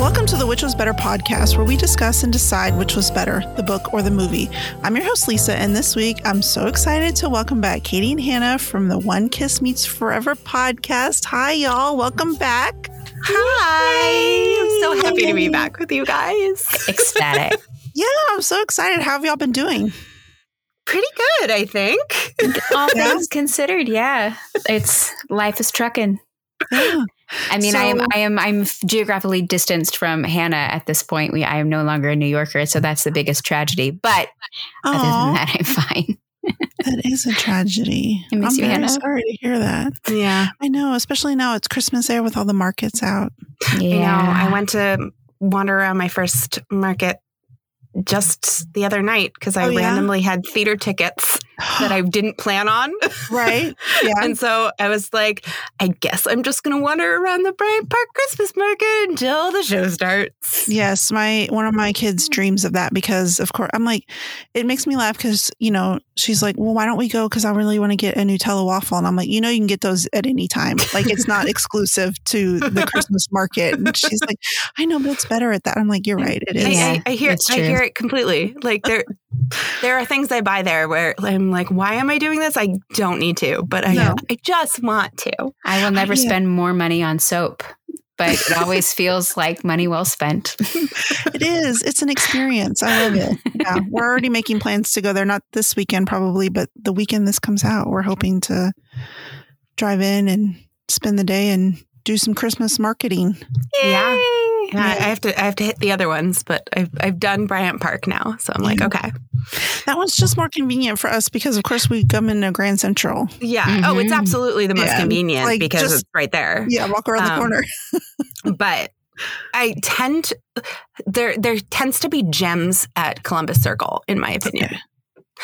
Welcome to the Which Was Better podcast, where we discuss and decide which was better, the book or the movie. I'm your host, Lisa, and this week I'm so excited to welcome back Katie and Hannah from the One Kiss Meets Forever podcast. Hi, y'all. Welcome back. Hi. I'm so happy to be back with you guys. Ecstatic. Yeah, I'm so excited. How have y'all been doing? Pretty good, I think. All Yeah. things considered, yeah. It's life is trucking. Yeah. I mean, I am I am I'm geographically distanced from Hannah at this point. We I am no longer a New Yorker, so that's the biggest tragedy. But other than that, I'm fine. that is a tragedy. I miss I'm you, very Hannah. sorry to hear that. Yeah. I know, especially now it's Christmas Air with all the markets out. Yeah. You know, I went to wander around my first market just the other night because I Oh, yeah? randomly had theater tickets that I didn't plan on. right? Yeah. And so I was like, I guess I'm just going to wander around the Bryant Park Christmas market until the show starts. Yes, my one of my kids mm. dreams of that because of course I'm like it makes me laugh because you know she's like well why don't we go because I really want to get a Nutella waffle and I'm like you know you can get those at any time like it's not exclusive to the Christmas market and she's like I know but it's better at that I'm like you're right it is I, I, I hear I hear it completely. Like there there are things I buy there where I'm like, why am I doing this? I don't need to, but I No. I just want to. I will never Yeah. spend more money on soap, but it always feels like money well spent. it is it's an experience I love it yeah we're already making plans to go there not this weekend probably but the weekend this comes out we're hoping to drive in and spend the day and do some Christmas marketing Yeah. Yeah, Yeah. I have to I have to hit the other ones, but I've I've done Bryant Park now. So I'm like, Yeah. okay. That one's just more convenient for us because, of course, we come into Grand Central. Yeah. Oh, it's Mhm. absolutely the most Yeah, convenient like, because just- it's right there. Yeah, walk around the Um, corner. But I tend there there tends to be gems at Columbus Circle, in my opinion.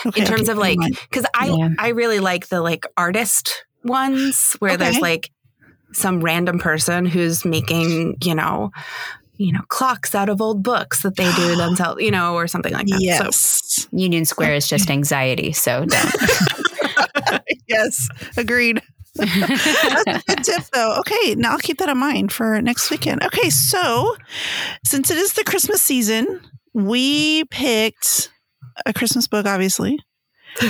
Okay, in terms okay, of like because I Yeah. I really like the like artist ones where there's like some random person who's making you know you know clocks out of old books that they do themselves you know or something like that. So yes, Union Square is just anxiety, so don't. yes, agreed. That's a good tip, though. Okay, now I'll keep that in mind for next weekend. Okay, so since it is the Christmas season, we picked a Christmas book, obviously,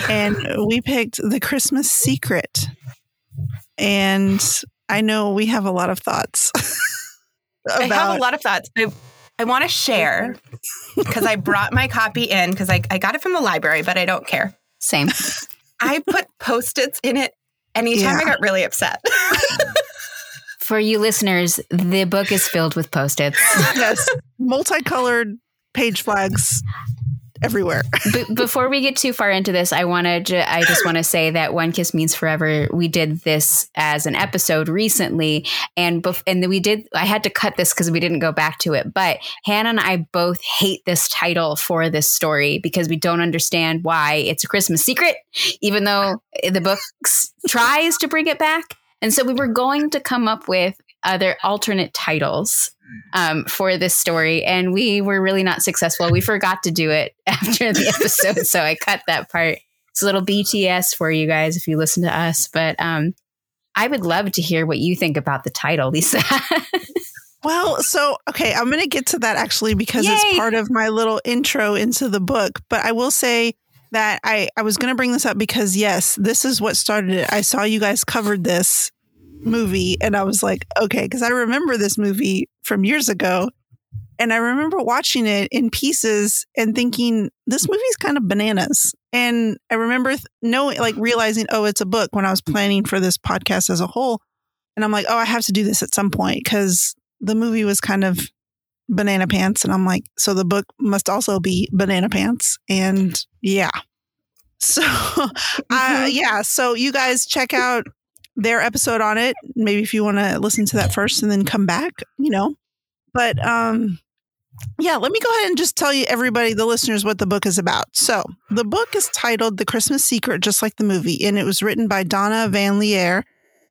and we picked The Christmas Secret. And I know we have a lot of thoughts. I have a lot of thoughts. I, I want to share because I brought my copy in because I, I got it from the library, but I don't care. Same. I put post its in it anytime I got really upset. For you listeners, the book is filled with post-its. yes, multicolored page flags everywhere. Before we get too far into this, I want to. Ju- I just want to say that One Kiss Means Forever. We did this as an episode recently, and bef- and we did. I had to cut this because we didn't go back to it. But Hannah and I both hate this title for this story because we don't understand why it's a Christmas secret, even though the book tries to bring it back. And so we were going to come up with other alternate titles um, for this story, and we were really not successful. We forgot to do it after the episode, so I cut that part. It's a little BTS for you guys if you listen to us, but um, I would love to hear what you think about the title, Lisa. Well, so okay, I'm going to get to that actually because Yay. it's part of my little intro into the book. But I will say that I I was going to bring this up because yes, this is what started it. I saw you guys covered this movie, and I was like, okay, because I remember this movie from years ago, and I remember watching it in pieces and thinking this movie's kind of bananas. And I remember th- knowing, like, realizing, oh, it's a book when I was planning for this podcast as a whole. And I'm like, oh, I have to do this at some point because the movie was kind of banana pants and i'm like so the book must also be banana pants and yeah so uh, yeah so you guys check out their episode on it maybe if you want to listen to that first and then come back you know but um yeah let me go ahead and just tell you everybody the listeners what the book is about so the book is titled the christmas secret just like the movie and it was written by Donna VanLiere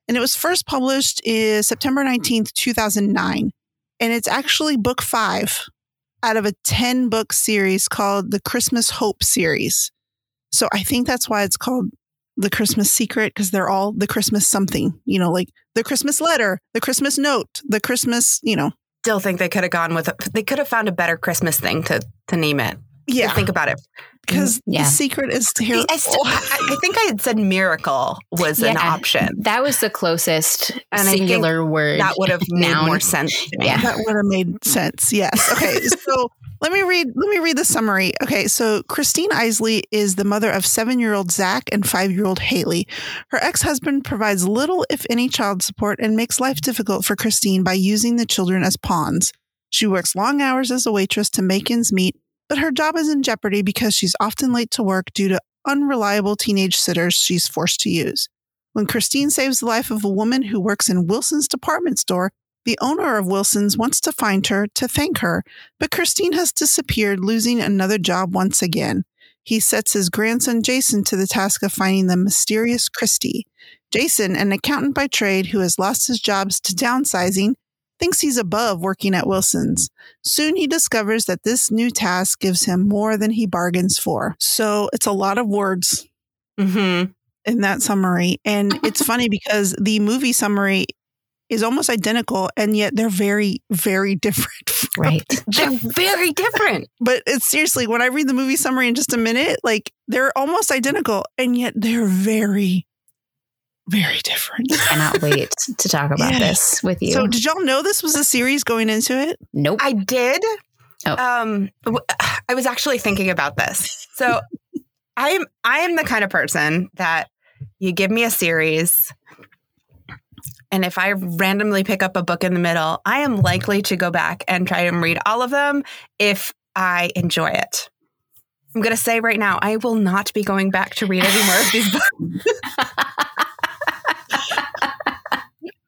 and it was first published is September 19th, 2009. And it's actually book five out of a 10 book series called the Christmas Hope series. So I think that's why it's called the Christmas Secret because they're all the Christmas something, you know, like the Christmas letter, the Christmas note, the Christmas, you know, still think they could have gone with. A, they could have found a better Christmas thing to to name it. Yeah, think about it. because mm, Yeah. the secret is here. I, still, I, I think I had said miracle was an option. That was the closest And singular word. That would have made more sense to me. Yeah. that would have made sense. Yes. Okay. so let me read. Let me read the summary. Okay. So Christine Isley is the mother of seven-year-old Zach and five-year-old Haley. Her ex-husband provides little, if any, child support and makes life difficult for Christine by using the children as pawns. She works long hours as a waitress to make ends meet, but her job is in jeopardy because she's often late to work due to unreliable teenage sitters she's forced to use. When Christine saves the life of a woman who works in Wilson's department store, the owner of Wilson's wants to find her to thank her, but Christine has disappeared, losing another job once again. He sets his grandson Jason to the task of finding the mysterious Christie. Jason, an accountant by trade who has lost his jobs to downsizing, thinks he's above working at Wilson's. Soon he discovers that this new task gives him more than he bargains for. So it's a lot of words Mm-hmm. in that summary. And it's funny because the movie summary is almost identical and yet they're very, very different. right. They're very different. But it's seriously, when I read the movie summary in just a minute, like they're almost identical and yet they're very, very different. I cannot wait to talk about Yeah. this with you. So, did y'all know this was a series going into it? nope. I did. Oh. Um, w- I was actually thinking about this. So I am I am the kind of person that you give me a series, and if I randomly pick up a book in the middle, I am likely to go back and try and read all of them if I enjoy it. I'm going to say right now, I will not be going back to read any more of these books.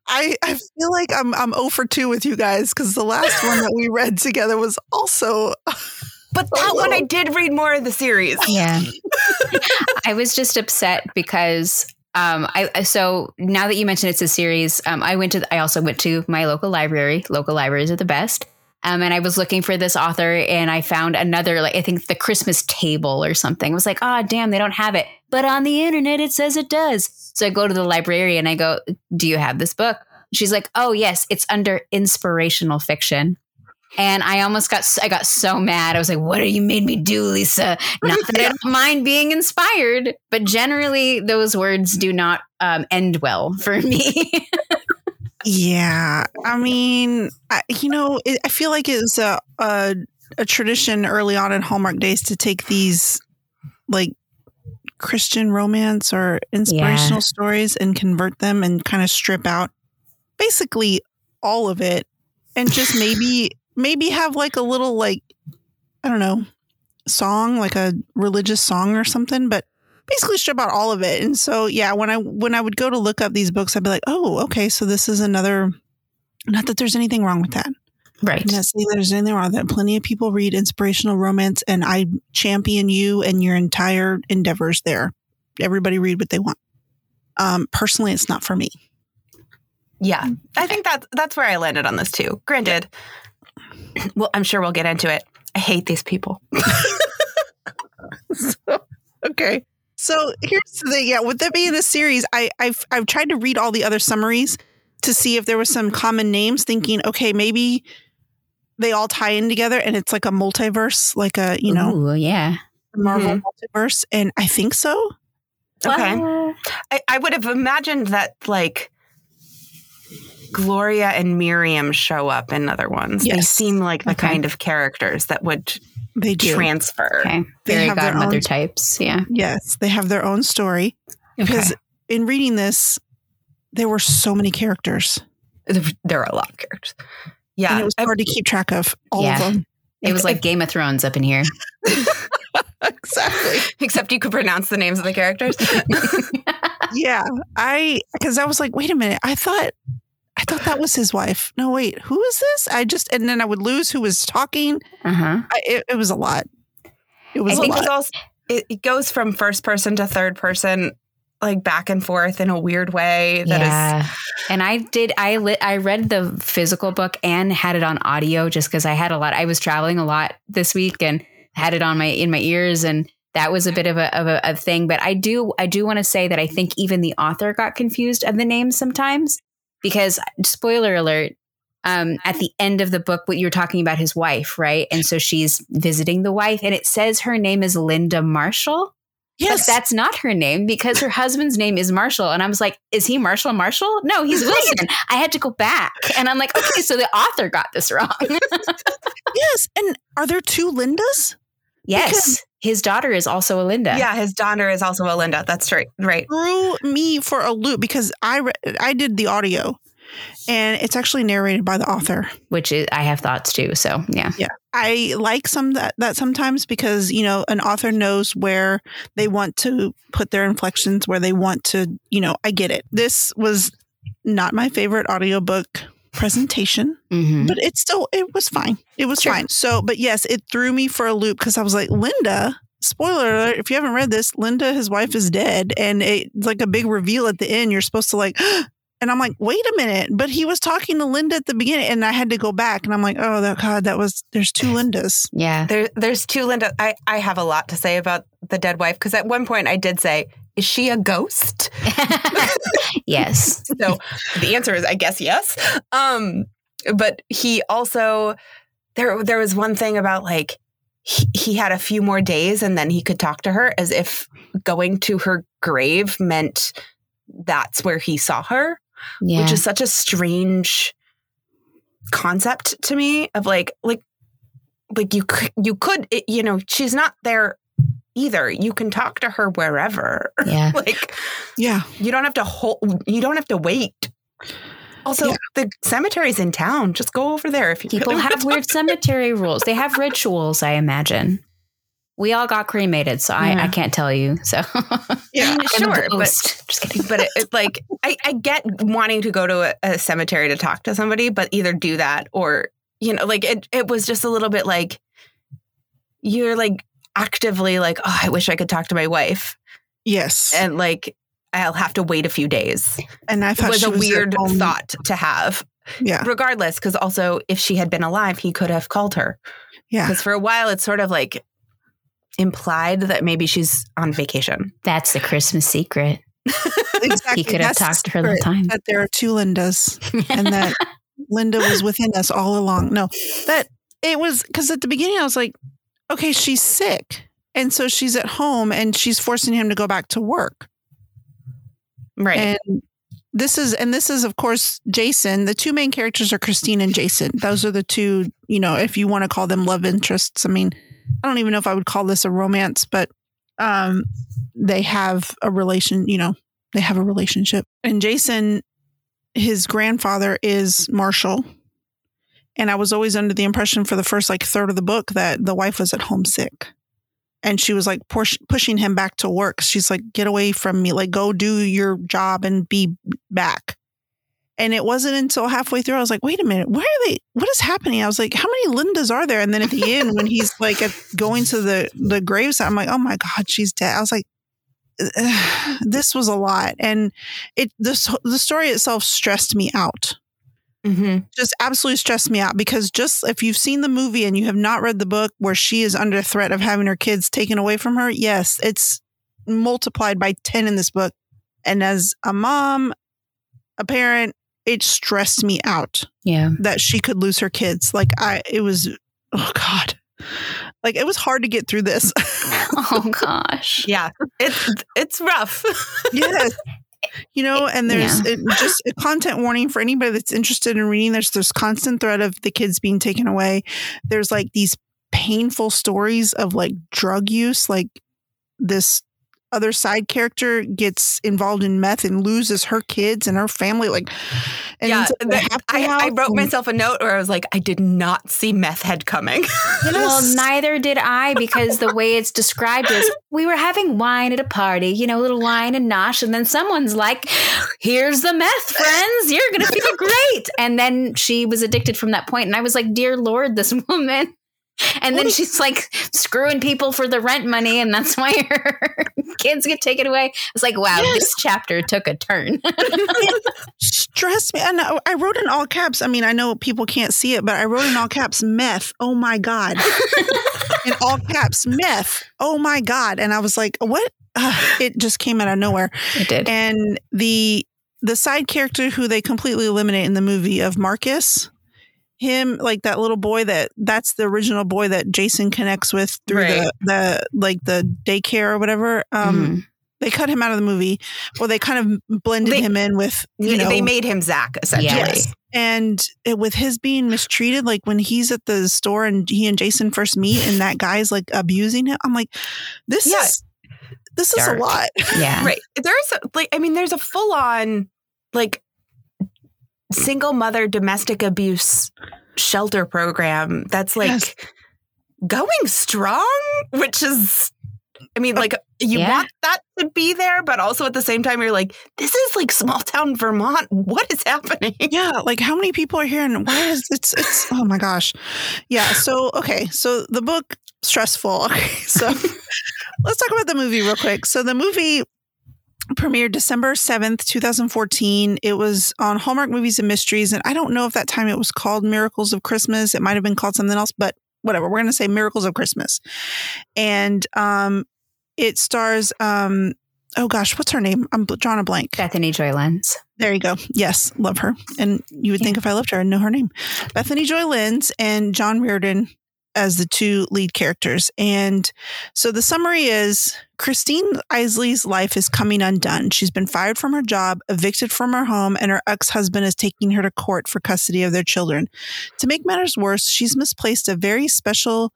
I, I feel like I'm I'm 0 for 2 with you guys because the last one that we read together was also But that one, I did read more of the series. Yeah. I was just upset because um I so now that you mentioned it's a series, um I went to I also went to my local library. Local libraries are the best. Um, and I was looking for this author and I found another, like, I think the Christmas table or something. I was like, oh, damn, they don't have it. But on the internet, it says it does. So I go to the librarian and I go, do you have this book? She's like, oh, yes, it's under inspirational fiction. And I almost got, I got so mad. I was like, what have you made me do, Lisa? Not that I don't mind being inspired, but generally those words do not um, end well for me. Yeah, I mean, I, you know, it, I feel like it's a, a a tradition early on in Hallmark days to take these like Christian romance or inspirational stories and convert them and kind of strip out basically all of it and just maybe maybe have like a little like I don't know song like a religious song or something, but basically strip out all of it. And so yeah, when I when I would go to look up these books, I'd be like, oh, okay, so this is another. Not that there's anything wrong with that. right. I'm not saying there's anything wrong with that. Plenty of people read inspirational romance, and I champion you and your entire endeavors there. Everybody read what they want. Um, personally, it's not for me. Yeah, I think that's that's where I landed on this too. Granted, well, I'm sure we'll get into it. I hate these people. Okay. So here's the thing. Yeah, with that being a series, I, I've I've tried to read all the other summaries to see if there was some common names. Thinking, okay, maybe they all tie in together, and it's like a multiverse, like a you know Ooh, yeah. Marvel mm-hmm. multiverse. And I think so. Okay, Well, I, I would have imagined that like Gloria and Miriam show up in other ones. They seem like the Okay. kind of characters that would They do. transfer. Okay. They Fairy have their own- types. Yeah. yes, they have their own story. Because in reading this, there were so many characters, There are a lot of characters. and Yeah, it was I- hard to keep track of all Yeah. of them. It was like Game of Thrones up in here. exactly. except you could pronounce the names of the characters. yeah i because i was like wait a minute i thought i thought that was his wife no wait who is this i just and then i would lose who was talking Uh huh. I, it, it was a lot it was a think lot it's also it, it goes from first person to third person, like back and forth in a weird way. That is, yeah. And I did. I lit. I read the physical book and had it on audio just because I had a lot. I was traveling a lot this week and had it on my in my ears, and that was a bit of a of a, a thing. But I do. I do want to say that I think even the author got confused of the names sometimes because spoiler alert. um, at the end of the book, what you're talking about his wife, right? And so she's visiting the wife, and it says her name is Linda Marshall. Yes. But that's not her name because her husband's name is Marshall. And I was like, is he Marshall Marshall? No, he's Wilson. I had to go back. And I'm like, okay, so the author got this wrong. yes. And are there two Lindas? yes. Because- his daughter is also a Linda. Yeah, his daughter is also a Linda. That's right. Right. threw me for a loop because I re- I did the audio, and it's actually narrated by the author. Which is, I have thoughts too. So yeah, yeah. I like some that, that sometimes because you know an author knows where they want to put their inflections, where they want to you know I get it. This was not my favorite audiobook presentation, Mhm. but it still it was fine. It was Sure. fine. So, but yes, it threw me for a loop because I was like, Linda. Spoiler alert! If you haven't read this, Linda, his wife, is dead, and it's like a big reveal at the end. You're supposed to like, and I'm like, wait a minute! But he was talking to Linda at the beginning, and I had to go back, and I'm like, oh, that God, that was there's two Lindas. Yeah. There, there's two Linda. I, I have a lot to say about the dead wife because at one point I did say, "Is she a ghost?" yes. so the answer is, I guess yes. Um, but he also there there was one thing about like he, he had a few more days and then he could talk to her as if going to her grave meant that's where he saw her, Yeah. which is such a strange concept to me of like like like you could you could it- you know she's not there either you can talk to her wherever yeah. like Yeah, you don't have to hold. You don't have to wait. Also, Yeah. the cemetery's in town. Just go over there if you People really have weird cemetery rules. They have rituals, I imagine. We all got cremated, so I, I can't tell you. So yeah. I'm Sure, but- just kidding. But it, it, like, I, I get wanting to go to a, a cemetery to talk to somebody, but either do that or you know, like it. It was just a little bit like you're like actively like, oh, I wish I could talk to my wife, Yes, and, and like I'll have to wait a few days. And I thought It thought was she a at weird home. thought to have. Yeah, regardless because also if she had been alive he could have called her yeah. because for a while it's sort of like implied that maybe she's on vacation That's the Christmas secret. Exactly. He could have That's talked to her the time. That there are two Lindas, and that Linda was within us all along. No, that it was because at the beginning I was like, okay, she's sick. And so she's at home and she's forcing him to go back to work. right And this is, and this is, of course, Jason. The two main characters are Christine and Jason. Those are the two, you know, if you want to call them love interests. I mean, I don't even know if I would call this a romance, but um, they have a relation, you know, they have a relationship. And Jason, his grandfather is Marshall. And I was always under the impression for the first like third of the book that the wife was at home sick. And she was like push, pushing him back to work. She's like, get away from me. Like, go do your job and be back. And it wasn't until halfway through I was like, wait a minute, why are they? What is happening? I was like, how many Lindas are there? And then at the end, when he's like at, going to the the gravesite, I'm like, oh my god, she's dead. I was like, this was a lot, and it this the story itself stressed me out. Mm-hmm. Just absolutely stressed me out because just if you've seen the movie and you have not read the book where she is under threat of having her kids taken away from her, yes, it's multiplied by 10 in this book. And as a mom, a parent, it stressed me out Yeah. that she could lose her kids. Like I it was oh god. Like it was hard to get through this. Oh gosh. yeah it's it's rough yes. You know, and there's it, just a content warning for anybody that's interested in reading. There's this constant threat of the kids being taken away. There's like these painful stories of like drug use, like this other side character gets involved in meth and loses her kids and her family like and yeah ends up in a the- I, I wrote and- myself a note where i was like i did not see meth head coming Well, neither did I because the way it's described is we were having wine at a party, you know, a little wine and nosh, and then someone's like, "Here's the meth, friends. You're gonna feel great." And then she was addicted from that point, and I was like, "Dear Lord, this woman." And then What she's like screwing people for the rent money, and that's why her kids get taken away. It's like, wow, Yes. this chapter took a turn. Stress me. And I I wrote in all caps. I mean, I know people can't see it, but I wrote in all caps meth. Oh my God. in all caps, meth. Oh my God. And I was like, what? Ugh, it just came out of nowhere. it did. And the the side character who they completely eliminate in the movie of Marcus him like that little boy that that's the original boy that Jason connects with through Right. the the like the daycare or whatever. Um, Mhm. they cut him out of the movie, or they kind of blended They- him in with you They- know they made him Zach essentially. Yes. and it, with his being mistreated, like when he's at the store and he and Jason first meet, and that guy's like abusing him. I'm like, this Yeah. is this is a lot. Yeah. Right. There's a, like I mean there's a full on like single mother domestic abuse shelter program that's like Yes. going strong, which is I mean like you Yeah. want that to be there but also at the same time you're like this is like small town Vermont. What is happening? Yeah, like how many people are here, and why is it's it's oh my gosh, yeah. So okay, so the book stressful. Okay, so let's talk about the movie real quick. So the movie premiered December seventh, two thousand fourteen. It was on Hallmark Movies and Mysteries, and I don't know if that time it was called Miracles of Christmas. It might have been called something else, but whatever. We're gonna say Miracles of Christmas, and um, it stars um. Oh gosh, what's her name? I'm drawing a blank. Bethany Joy Lenz. There you go. Yes, love her. And you would think if I loved her, I'd know her name. Bethany Joy Lenz and John Reardon as the two lead characters. And so the summary is Christine Isley's life is coming undone. She's been fired from her job, evicted from her home, and her ex husband is taking her to court for custody of their children. To make matters worse, she's misplaced a very special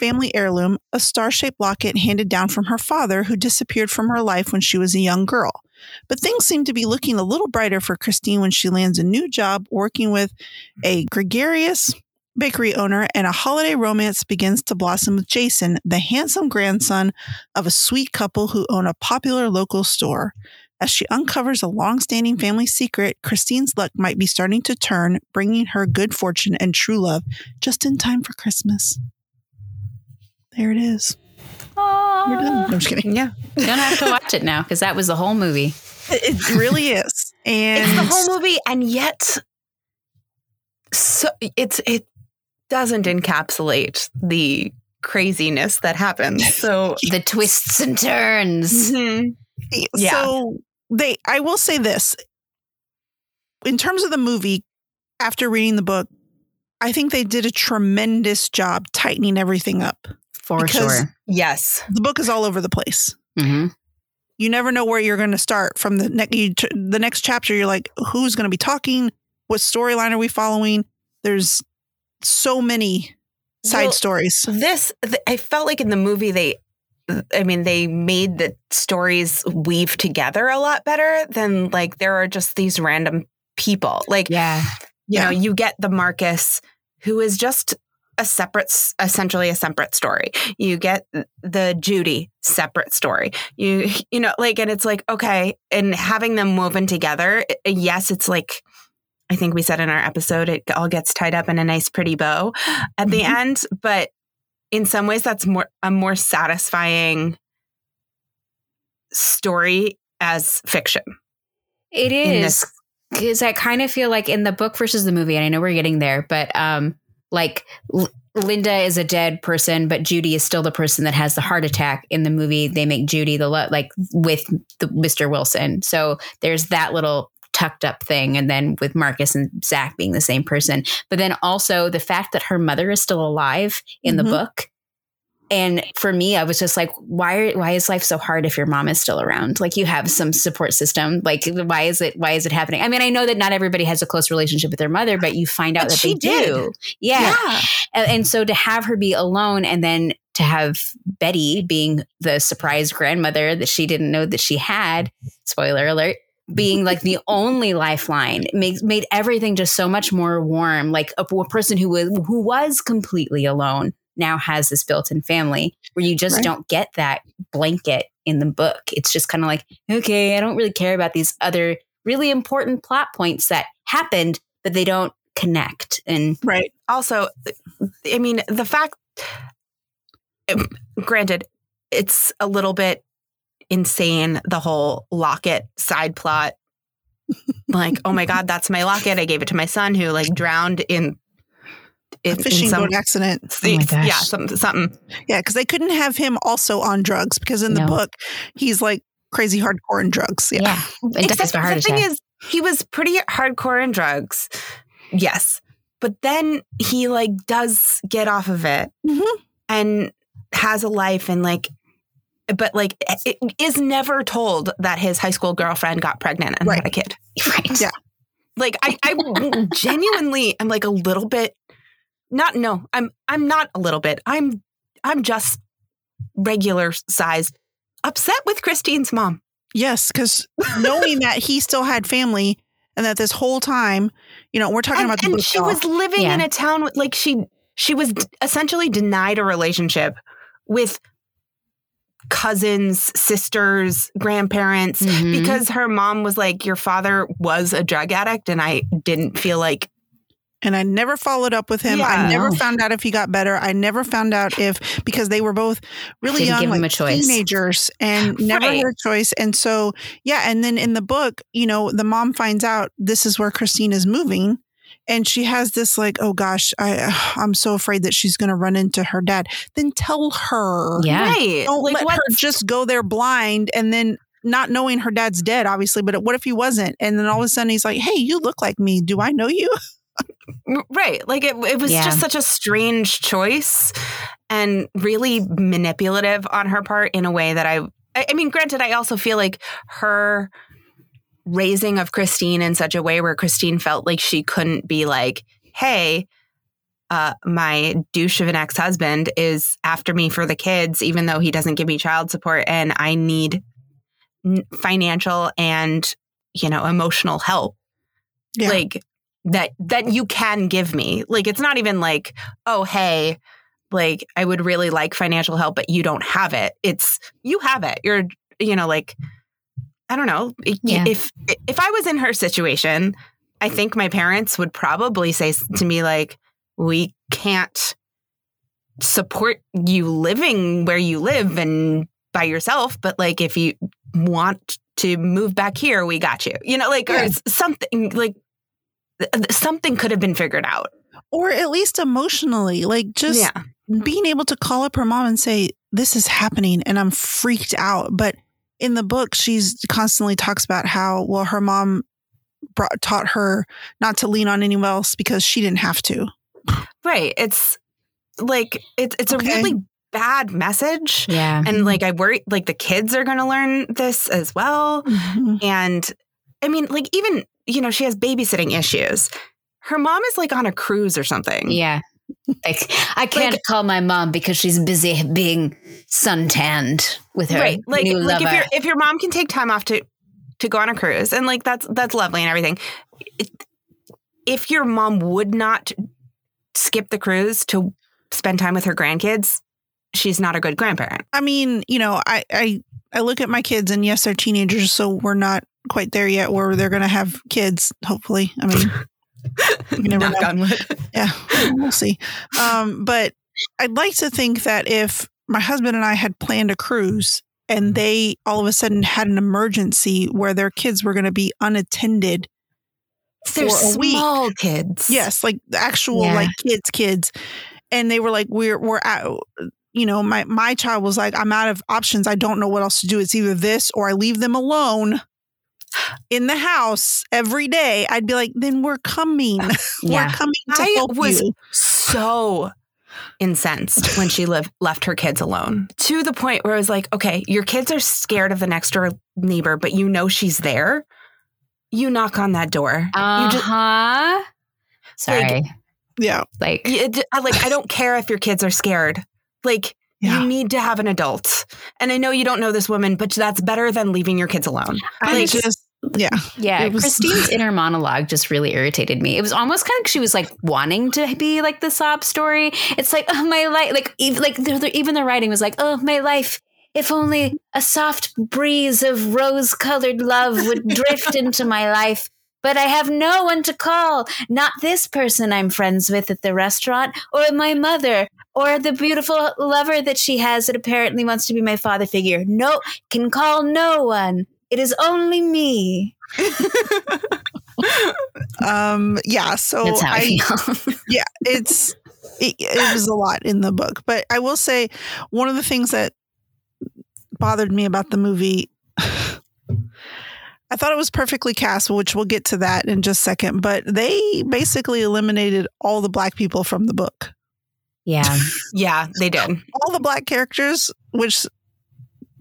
family heirloom, a star shaped locket handed down from her father, who disappeared from her life when she was a young girl. But things seem to be looking a little brighter for Christine when she lands a new job working with a gregarious bakery owner, and a holiday romance begins to blossom with Jason, the handsome grandson of a sweet couple who own a popular local store. As she uncovers a long-standing family secret, Christine's luck might be starting to turn, bringing her good fortune and true love just in time for Christmas. There it is. We're done. No, I'm just kidding. Yeah. You don't have to watch it now because that was the whole movie. It it really is. And It's the whole movie and yet so it's it doesn't encapsulate the craziness that happens. So The twists and turns. Mhm. Yeah. So they I will say this. In terms of the movie, after reading the book, I think they did a tremendous job tightening everything up. For sure. yes. The book is all over the place. hmm You never know where you're going to start from the next the next chapter you're like who's going to be talking? What storyline are we following? There's so many side Well, stories. This th- I felt like in the movie they I mean they made the stories weave together a lot better than like there are just these random people. Like Yeah. you Yeah. know, you get the Marcus who is just a separate, essentially a separate story. You get the Judy separate story. You, you know, like, and it's like, okay. And having them woven together, yes, it's like, I think we said in our episode, it all gets tied up in a nice, pretty bow at the Mhm. end. But in some ways, that's more, a more satisfying story as fiction. It is because I kind of feel like in the book versus the movie, and I know we're getting there, but um, like L- Linda is a dead person, but Judy is still the person that has the heart attack. In the movie, they make Judy the lo- like with the Mr. Wilson, so there's that little tucked up thing, and then with Marcus and Zach being the same person, but then also the fact that her mother is still alive in Mhm. the book. And for me, I was just like, why? Why is life so hard if your mom is still around? Like you have some support system. Like why is it? Why is it happening? I mean, I know that not everybody has a close relationship with their mother, but you find out But that she they do. Yeah. And, and so to have her be alone, and then to have Betty being the surprise grandmother that she didn't know that she had. Spoiler alert. Being like the only lifeline makes made everything just so much more warm. Like a, a person who was who was completely alone now has this built-in family where you just Right. don't get that blanket in the book. It's just kind of like, okay, I don't really care about these other really important plot points that happened, but they don't connect. And Right. also i mean the fact granted it's a little bit insane the whole locket side plot like oh my god that's my locket i gave it to my son who like drowned in A fishing in some boat accident. Oh yeah some, something Yeah, because they couldn't have him also on drugs because in the No. book he's like crazy hardcore in drugs. Yeah. yeah, and Except of a the thing attack. is he was pretty hardcore in drugs yes but then he like does get off of it Mhm. and has a life and like but like it is never told that his high school girlfriend got pregnant and Right. had a kid Right. Yeah. like i i genuinely am like a little bit not no i'm i'm not a little bit i'm i'm just regular sized upset with christine's mom Yes, because knowing that he still had family and that this whole time, you know, we're talking and, about the and she was living Yeah. in a town with like she she was essentially denied a relationship with cousins sisters grandparents Mhm. because her mom was like your father was a drug addict and i didn't feel like and I never followed up with him. I never found out if he got better. I never found out if because they were both really Didn't young, give him like a choice. teenagers, and never Right. had a choice. And so, yeah. And then in the book, you know, the mom finds out this is where Christine is moving, and she has this like, oh gosh, I I'm so afraid that she's going to run into her dad. Then tell her, Yeah. right don't like let what her just go there blind and then. Not knowing her dad's dead, obviously, but what if he wasn't? And then all of a sudden he's like, "Hey, you look like me. Do I know you?" right like it, it was Yeah. just such a strange choice and really manipulative on her part in a way that i I I mean, granted, I also feel like her raising of Christine in such a way where Christine felt like she couldn't be like, hey, uh, my douche of an ex husband is after me for the kids, even though he doesn't give me child support, and I need financial and you know emotional help. Yeah. Like that that you can give me. Like it's not even like, oh hey, like I would really like financial help, but you don't have it. It's you have it. You're you know like I don't know Yeah. if if I was in her situation, I think my parents would probably say to me like, we can't support you living where you live and by yourself, but like if you want to move back here, we got you. You know, like or Yeah. something like th- th- something could have been figured out. or at least emotionally like just yeah. being able to call up her mom and say this is happening and i'm freaked out but in the book she's constantly talks about how well her mom brought, taught her not to lean on anyone else because she didn't have to Right. It's like it's it's Okay. a really bad message. Yeah. And like I worry like the kids are gonna learn this as well. Mm-hmm. And I mean, like even, you know, she has babysitting issues. Her mom is like on a cruise or something. Yeah. Like I can't call my mom because she's busy being suntanned with her right like new like lover. if your if your mom can take time off to to go on a cruise and like that's that's lovely and everything It- if your mom would not skip the cruise to spend time with her grandkids she's not a good grandparent i mean you know I, I i look at my kids and yes they're teenagers so we're not quite there yet where they're gonna have kids hopefully i mean you never Knock know. yeah we'll see. Um but i'd like to think that if my husband and i had planned a cruise and they all of a sudden had an emergency where their kids were going to be unattended for they're a week. small kids. Yes like actual Yeah. like kids kids. And they were like we're we're out you know my my child was like i'm out of options. I don't know what else to do. It's either this or i leave them alone in the house every day i'd be like then we're coming we're coming to I help was you so incensed when she live, left her kids alone to the point where I was like, okay, your kids are scared of the next door neighbor, but you know she's there. You knock on that door. Uh You huh. Sorry. yeah Like, it- like, I don't care if your kids are scared. Like, Yeah. you need to have an adult. And I know you don't know this woman, but that's better than leaving your kids alone. i Like, just yeah yeah, was- Christine's inner monologue just really irritated me. It was almost kind of she was like wanting to be like the sob story. It's like, oh my life, like even like the, the- even the writing was like, oh my life. If only a soft breeze of rose-colored love would drift into my life. But I have no one to call. Not this person I'm friends with at the restaurant, or my mother, or the beautiful lover that she has that apparently wants to be my father figure. No, can call no one. It is only me. um yeah so That's how I, I, feel. yeah it's it, it was a lot in the book but i will say one of the things that bothered me about the movie I thought it was perfectly cast, which we'll get to that in just a second. But they basically eliminated all the black people from the book. Yeah. Yeah, they did. All the black characters, which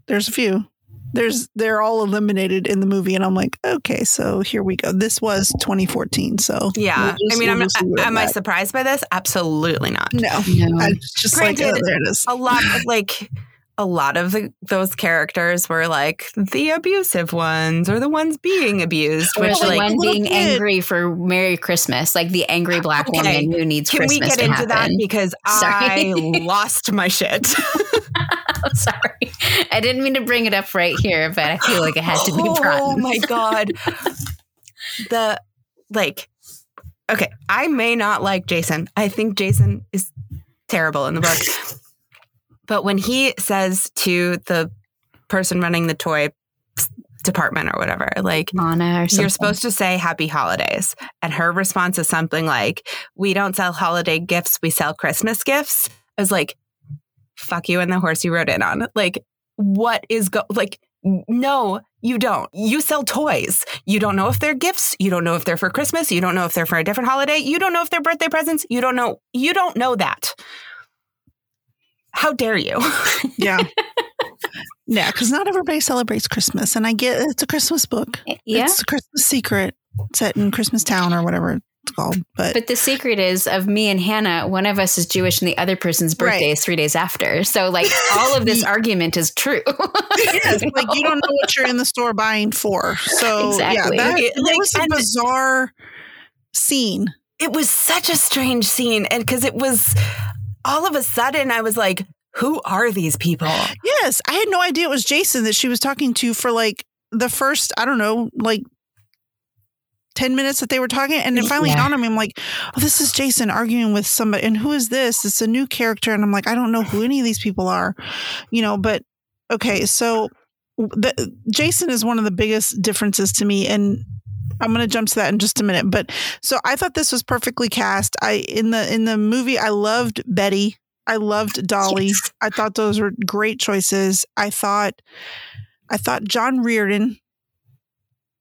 there's a few. There's they're all eliminated in the movie, and I'm like, okay, so here we go. This was 2014, so Yeah. we'll I mean, we'll I'm not, just at am I surprised by this? Absolutely not. no, No. I was just like, Granted, oh, there it is. A lot of like a lot of the, those characters were like the abusive ones or the ones being abused, Or which the like one being kid. angry for Merry Christmas, like the angry black Okay. woman who needs can Christmas we get to into that because Sorry. I lost my shit. I'm sorry. I didn't mean to bring it up right here, but I feel like it had to be oh brought. Oh my god. the like okay, I may not like Jason. I think Jason is terrible in the book. But when he says to the person running the toy department or whatever, like or you're supposed to say happy holidays. And her response is something like, We don't sell holiday gifts, we sell Christmas gifts. I was like, fuck you and the horse you rode in on. Like, what is go like no, you don't. You sell toys. You don't know if they're gifts. You don't know if they're for Christmas. You don't know if they're for a different holiday. You don't know if they're birthday presents. You don't know. You don't know that. How dare you? Yeah. yeah, because not everybody celebrates Christmas. And I get it's a Christmas book. yeah. It's a Christmas secret set in Christmas Town or whatever it's called. But, But the secret is of me and Hannah, one of us is Jewish and the other person's birthday Right. is three days after. So, like, all of this argument is true. yes, like you don't know what you're in the store buying for. So Exactly. yeah, that, It- that like, was a bizarre scene. it was such a strange scene. And because it was all of a sudden, I was like, who are these people? Yes, I had no idea it was Jason that she was talking to for like the first, I don't know, like 10 minutes that they were talking. And then finally Yeah. dawned on me, I'm like, oh, this is Jason arguing with somebody. And who is this? It's a new character. And I'm like, I don't know who any of these people are, you know, but okay. So the, Jason is one of the biggest differences to me. And I'm going to jump to that in just a minute. But so I thought this was perfectly cast. I, in the, in the movie, I loved Betty. I loved Dolly. Yes. I thought those were great choices. I thought I thought John Reardon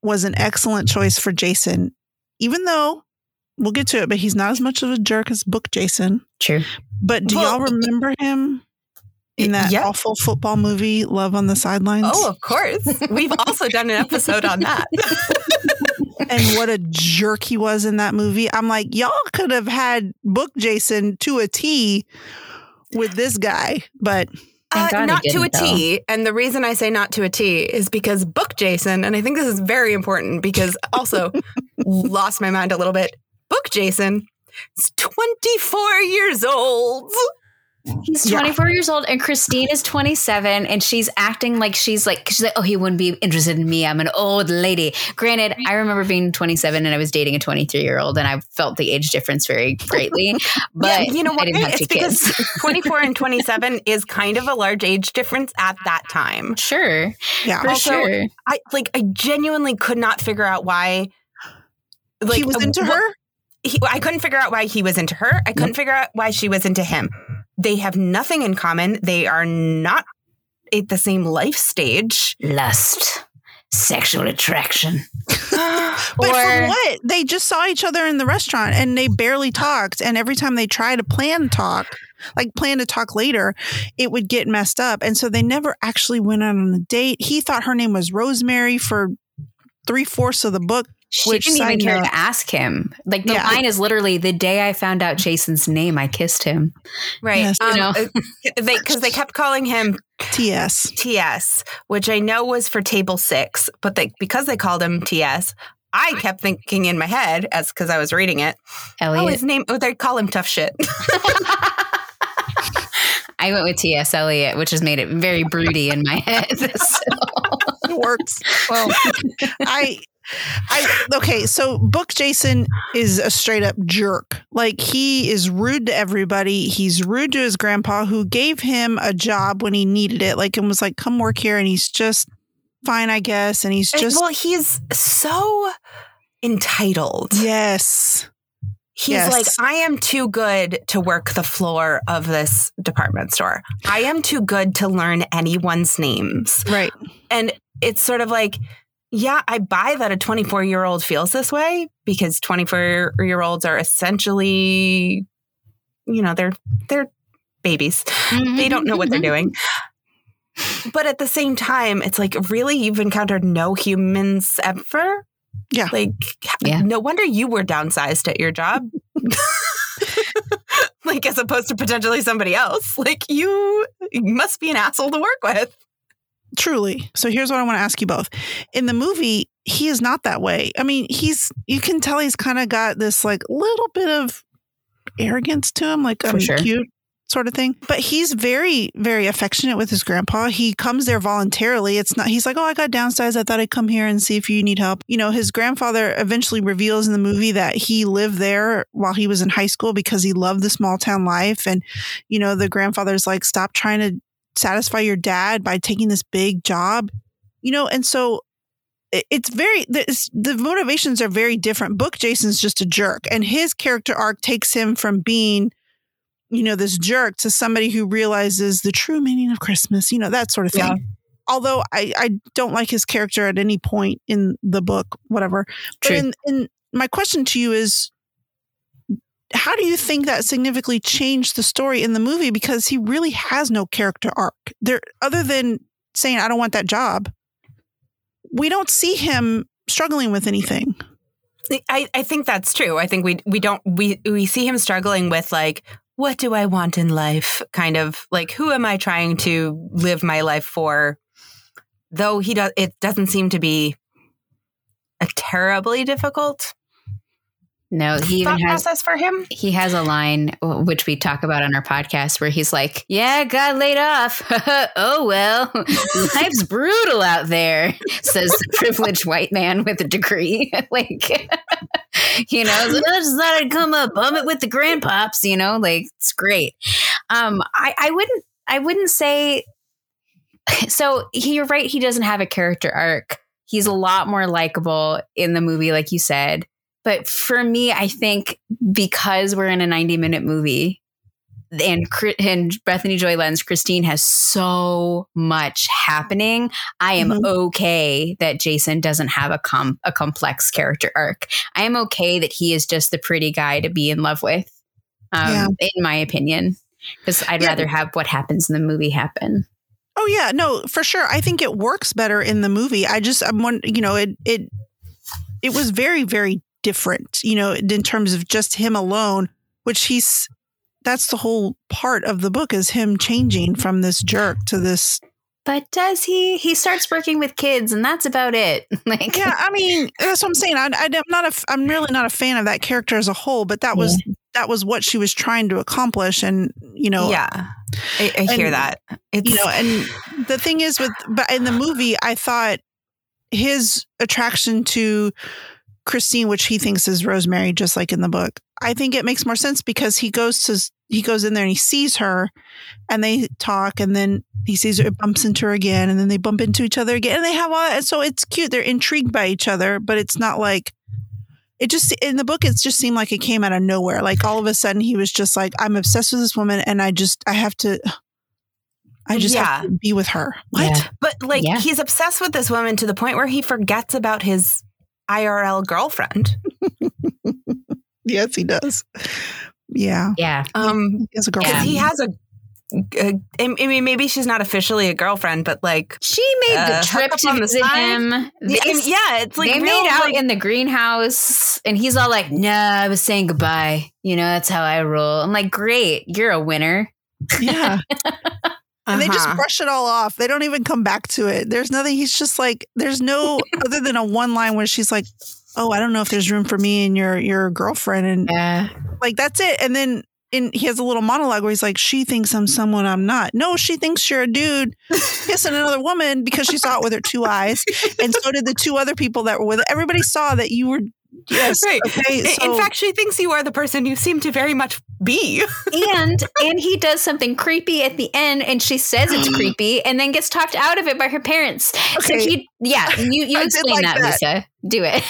was an excellent choice for Jason, even though we'll get to it, but he's not as much of a jerk as Book Jason. True. But do Well, y'all remember him in that yeah. awful football movie, Love on the Sidelines? Oh, of course. We've also done an episode on that. and what a jerk he was in that movie. I'm like, y'all could have had Book Jason to a T with this guy, but Uh, not to a didn't, T. And the reason I say not to a T is because Book Jason, and I think this is very important because also lost my mind a little bit. Book Jason is 24 years old. He's Yeah. 24 years old and Christine is 27 and she's acting like she's like she's like oh he wouldn't be interested in me I'm an old lady. Granted, I remember being 27 and I was dating a 23 year old and I felt the age difference very greatly. But Yeah, you know what? I didn't have It's two because kids. 24 and 27 is kind of a large age difference at that time. Sure, yeah. for Also, sure. I like I genuinely could not figure out why like, he was uh, into what- her? he, I couldn't figure out why he was into her. I couldn't figure out why she was into him. They have nothing in common. They are not at the same life stage. Lust, sexual attraction. But for Or- what? They just saw each other in the restaurant and they barely talked. And every time they tried to plan talk, like plan to talk later, it would get messed up. And so they never actually went out on a date. He thought her name was Rosemary for three fourths of the book. She Which didn't even care note- to ask him. Like the Yeah. line is literally the day I found out Jason's name, I kissed him. Right. Yes. You know. Um, they because they kept calling him TS. TS, which I know was for table six, but they because they called him TS, I kept thinking in my head as because I was reading it. Oh, his name. Oh, they call him tough shit. I went with T.S. Eliot, which has made it very broody in my head. So- It works. Well, I. I okay, so Book Jason is a straight up jerk. Like he is rude to everybody. He's rude to his grandpa who gave him a job when he needed it, like and was like, "Come work here," and he's just fine, I guess. And he's just well, he's so entitled. yes, He's Yes. like, I am too good to work the floor of this department store. I am too good to learn anyone's names. right. And it's sort of like, yeah, I buy that a 24 year old feels this way because 24 year olds are essentially, you know, they're they're babies. Mm-hmm. They don't know what they're doing. But at the same time, it's like really you've encountered no humans ever. Yeah. Like Yeah. no wonder you were downsized at your job. like as opposed to potentially somebody else. Like you must be an asshole to work with. Truly. So here's what I want to ask you both. In the movie, he is not that way. I mean, he's you can tell he's kind of got this like little bit of arrogance to him, like For I'm sure. cute sort of thing. But he's very, very affectionate with his grandpa. He comes there voluntarily. It's not he's like, Oh, I got downsized. I thought I'd come here and see if you need help. You know, his grandfather eventually reveals in the movie that he lived there while he was in high school because he loved the small town life. And, you know, the grandfather's like, stop trying to satisfy your dad by taking this big job you know and so it's very the, the motivations are very different book jason's just a jerk and his character arc takes him from being you know this jerk to somebody who realizes the true meaning of christmas you know that sort of thing. Yeah. although I, I don't like his character at any point in the book whatever. But in, in my question to you is how do you think that significantly changed the story in the movie? Because he really has no character arc. There other than saying i don't want that job we don't see him struggling with anything. I, I think that's true. I think we we don't we we see him struggling with like what do I want in life? Kind of like who am I trying to live my life for? Though he does it doesn't seem to be a terribly difficult No, he even thought has process for him. he has a line which we talk about on our podcast where he's like, "Yeah, got laid off. oh well, life's brutal out there," says the privileged white man with a degree. like, you know, I just thought I'd come up, bum it with the grandpops. You know, like it's great. Um, I I wouldn't I wouldn't say. So he, you're right. He doesn't have a character arc. He's a lot more likable in the movie, like you said. But for me, I think because we're in a 90 minute movie and, and Bethany Joy Lenz, Christine has so much happening. I am Mhm. okay that Jason doesn't have a com- a complex character arc. I am okay that he is just the pretty guy to be in love with, um, Yeah. in my opinion, because I'd Yeah. rather have what happens in the movie happen. Oh yeah, no, for sure. I think it works better in the movie. I just I'm one, you know, it it it was very very different, you know, in terms of just him alone, which he's that's the whole part of the book is him changing from this jerk to this But does he? He starts working with kids, and that's about it. like, Yeah, I mean, that's what I'm saying. I, am not a, I'm really not a fan of that character as a whole, but that was that was what she was trying to accomplish, and you know, Yeah, I, I hear that. It's you know, and the thing is with, but in the movie, I thought his attraction to Christine, which he thinks is Rosemary, just like in the book, I think it makes more sense because he goes to he goes in there and he sees her, and they talk, and then he sees her, bumps into her again, and then they bump into each other again, and they have all. And so it's cute. They're intrigued by each other, but it's not like. It just in the book, it just seemed like it came out of nowhere. Like all of a sudden, he was just like, "I'm obsessed with this woman, and I just, I have to, I just have Yeah. to be with her." What? Yeah. but like Yeah. he's obsessed with this woman to the point where he forgets about his IRL girlfriend. Yes, he does. Yeah, yeah, Um, he has a because girlfriend. he has a, a. I mean, maybe she's not officially a girlfriend, but like, she made Uh, the trip to the visit him. yeah, yeah, it's like they real, made out like- in the greenhouse, and he's all like, "No, I was saying goodbye. You know, that's how I roll." I'm like, "Great, you're a winner." yeah. And they just Uh-huh. brush it all off. They don't even come back to it. There's nothing. He's just like, there's no other than a one line where she's like, "Oh, I don't know if there's room for me and your your girlfriend," and Yeah, like that's it. And then in he has a little monologue where he's like, "She thinks I'm someone I'm not. No, she thinks you're a dude kissing another woman because she saw it with her two eyes, and so did the two other people that were with it. Everybody saw that you were." Yes. Right. Okay. In- So, in fact, she thinks you are the person you seem to very much be. and and he does something creepy at the end, and she says it's creepy, and then gets talked out of it by her parents. So he, yeah, you you explain like that, that. Lisa. Do it.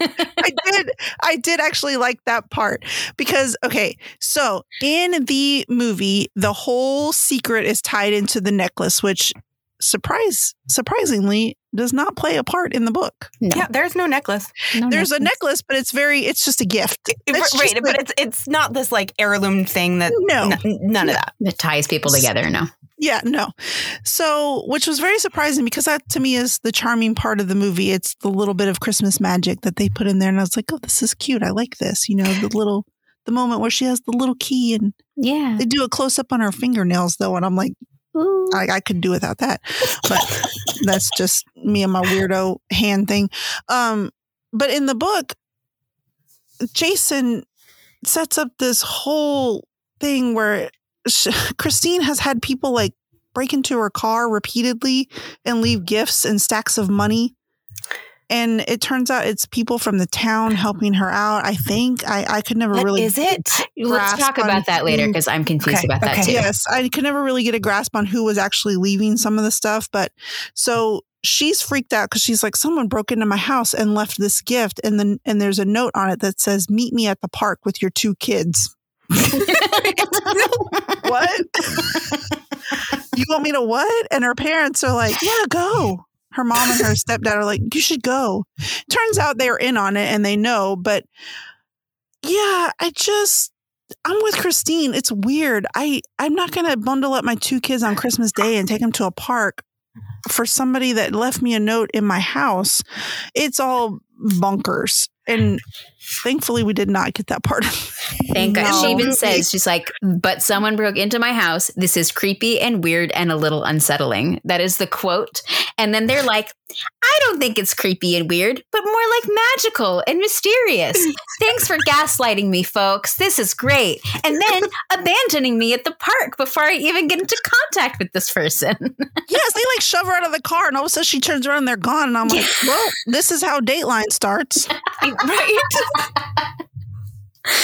I did. I did actually like that part because okay, so in the movie, the whole secret is tied into the necklace, which surprise surprisingly does not play a part in the book. No, Yeah, there's no necklace. no There's a necklace. necklace, but it's very it's just a gift. It's right, just but a- it's it's not this like heirloom thing that No. n- none of that. that ties people together. No, Yeah, no. So, which was very surprising because that to me is the charming part of the movie. It's the little bit of Christmas magic that they put in there. And I was like, oh, this is cute. I like this. You know, the little, the moment where she has the little key and yeah. they do a close up on her fingernails, though. And I'm like, Ooh. I, I could do without that. But that's just me and my weirdo hand thing. Um, but in the book, Jason sets up this whole thing where sh Christine has had people like break into her car repeatedly and leave gifts and stacks of money. And it turns out it's people from the town mm-hmm. helping her out. I think I, I could never What really is it? Let's talk about that later because I'm confused Okay, about that okay. too. Yes, I could never really get a grasp on who was actually leaving some of the stuff. But so she's freaked out because she's like, someone broke into my house and left this gift, and then and there's a note on it that says, "Meet me at the park with your two kids." what? you want me to what? And her parents are like, yeah, go. Her mom and her stepdad are like, you should go. Turns out they're in on it and they know, but yeah, I just I'm with Christine. It's weird. I I'm not gonna bundle up my two kids on Christmas Day and take them to a park for somebody that left me a note in my house. It's all bunkers, and thankfully we did not get that part. Thank God. She even says, she's like, but someone broke into my house. This is creepy and weird and a little unsettling. That is the quote. And then they're like, I don't think it's creepy and weird, but more like magical and mysterious. Thanks for gaslighting me, folks. This is great. And then abandoning me at the park before I even get into contact with this person. yes, they like shove her out of the car, and all of a sudden she turns around and they're gone. And I'm like, well, this is how Dateline starts. right.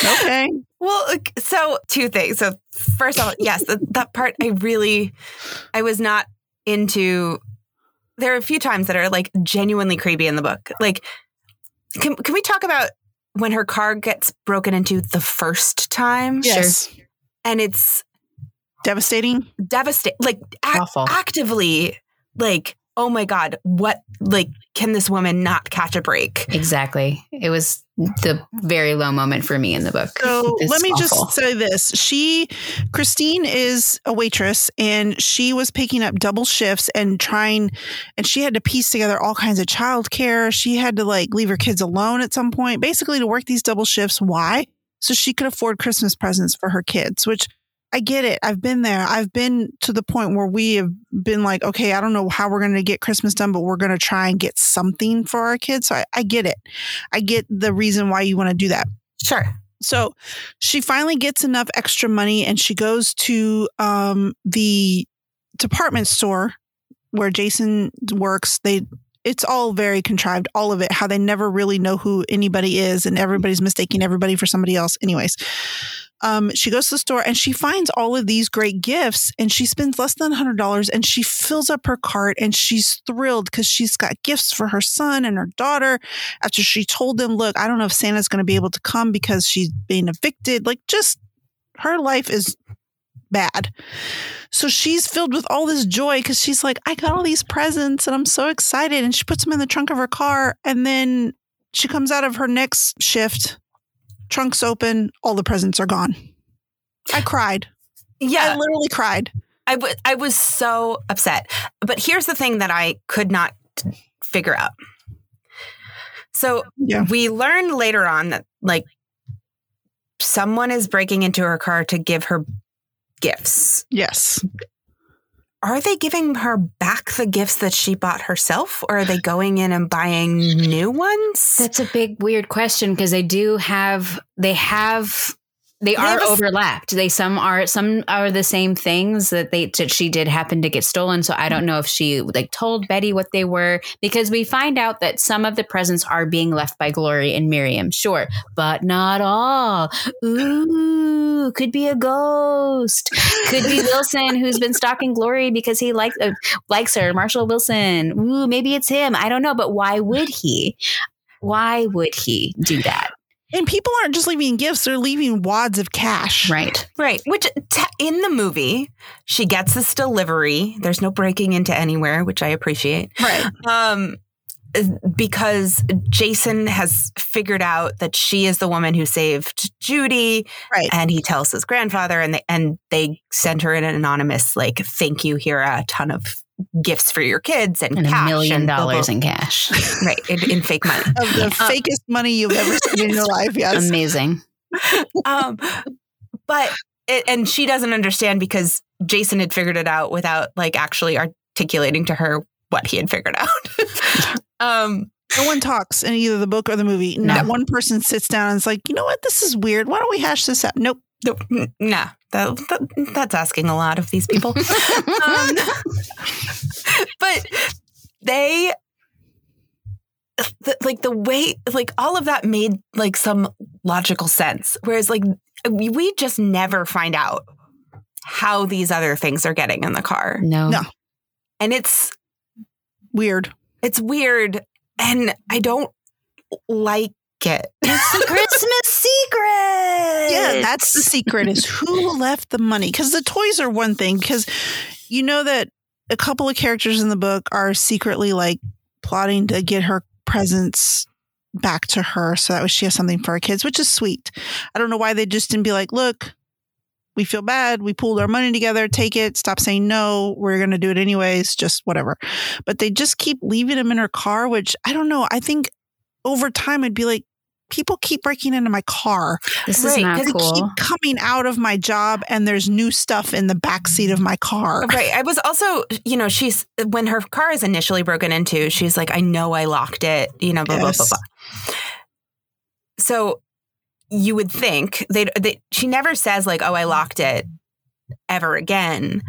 Okay. Well, uh, so two things. So first of all, yes, that, that part I really, I was not into. There are a few times that are like genuinely creepy in the book. Like, can can we talk about when her car gets broken into the first time? Yes. and it's Devastating. devastating. Like ac- Awful. actively, like oh my god, what? Like, can this woman not catch a break? exactly. It was the very low moment for me in the book. So It's let me awful. just say this. She, Christine is a waitress and she was picking up double shifts and trying, and she had to piece together all kinds of childcare. She had to like leave her kids alone at some point, basically to work these double shifts. Why? So she could afford Christmas presents for her kids, which I get it. I've been there. I've been to the point where we have been like, okay, I don't know how we're going to get Christmas done, but we're going to try and get something for our kids. So I, I get it. I get the reason why you want to do that. Sure. So she finally gets enough extra money and she goes to um, the department store where Jason works. They it's all very contrived, all of it, how they never really know who anybody is and everybody's mistaking everybody for somebody else. Anyways, um, she goes to the store and she finds all of these great gifts and she spends less than $100 and she fills up her cart and she's thrilled because she's got gifts for her son and her daughter after she told them, look, I don't know if Santa's going to be able to come because she's being evicted. Like, just her life is bad. So she's filled with all this joy because she's like, I got all these presents and I'm so excited. And she puts them in the trunk of her car. And then she comes out of her next shift, trunks open, all the presents are gone. I cried. Yeah. I literally cried. I I was so upset. But here's the thing that I could not figure out. So Yeah. we learn later on that like someone is breaking into her car to give her gifts. Yes. Are they giving her back the gifts that she bought herself or are they going in and buying new ones? That's a big weird question because they do have they have they are overlapped. They some are some are the same things that they that she did happen to get stolen. So I don't know if she like told Betty what they were because we find out that some of the presents are being left by Glory and Miriam, sure, but not all. Ooh, could be a ghost. Could be Wilson who's been stalking Glory because he likes uh, likes her. Marshall Wilson. Ooh, maybe it's him. I don't know, but why would he? Why would he do that? And people aren't just leaving gifts, they're leaving wads of cash. Right. Right. Which t- in the movie, she gets this delivery. There's no breaking into anywhere, which I appreciate. Right. Um, because Jason has figured out that she is the woman who saved Judy, Right. and he tells his grandfather, and they and they send her an anonymous like, "Thank you. Here a ton of gifts for your kids and, And a million and blah, blah, dollars in cash. right in, in fake money." Of the fakest money you've ever seen in your life. Yes. Amazing. um, but it, and she doesn't understand because Jason had figured it out without like actually articulating to her what he had figured out. um, No one talks in either the book or the movie. Not No. one person sits down and is like, you know what? This is weird. Why don't we hash this out? Nope. No, nah, that, that, that's asking a lot of these people. um, but they the, like the way like all of that made like some logical sense whereas like we we just never find out how these other things are getting in the car No. No. and it's Weird. it's weird and i don't like it It's the Christmas secret. Yeah, that's the secret is who left the money. Because the toys are one thing, because you know that a couple of characters in the book are secretly like plotting to get her presents back to her so that way she has something for her kids, which is sweet. I don't know why they just didn't be like, look, we feel bad. We pooled our money together. Take it. Stop saying no. We're going to do it anyways. Just whatever. But they just keep leaving them in her car, which I don't know. I think over time I'd be like, people keep breaking into my car. This is Right, not 'cause They cool. keep coming out of my job and there's new stuff in the back seat of my car. right i was also you know she's when her car is initially broken into she's like i know i locked it you know blah blah blah blah so you would think they, they she never says like oh i locked it ever again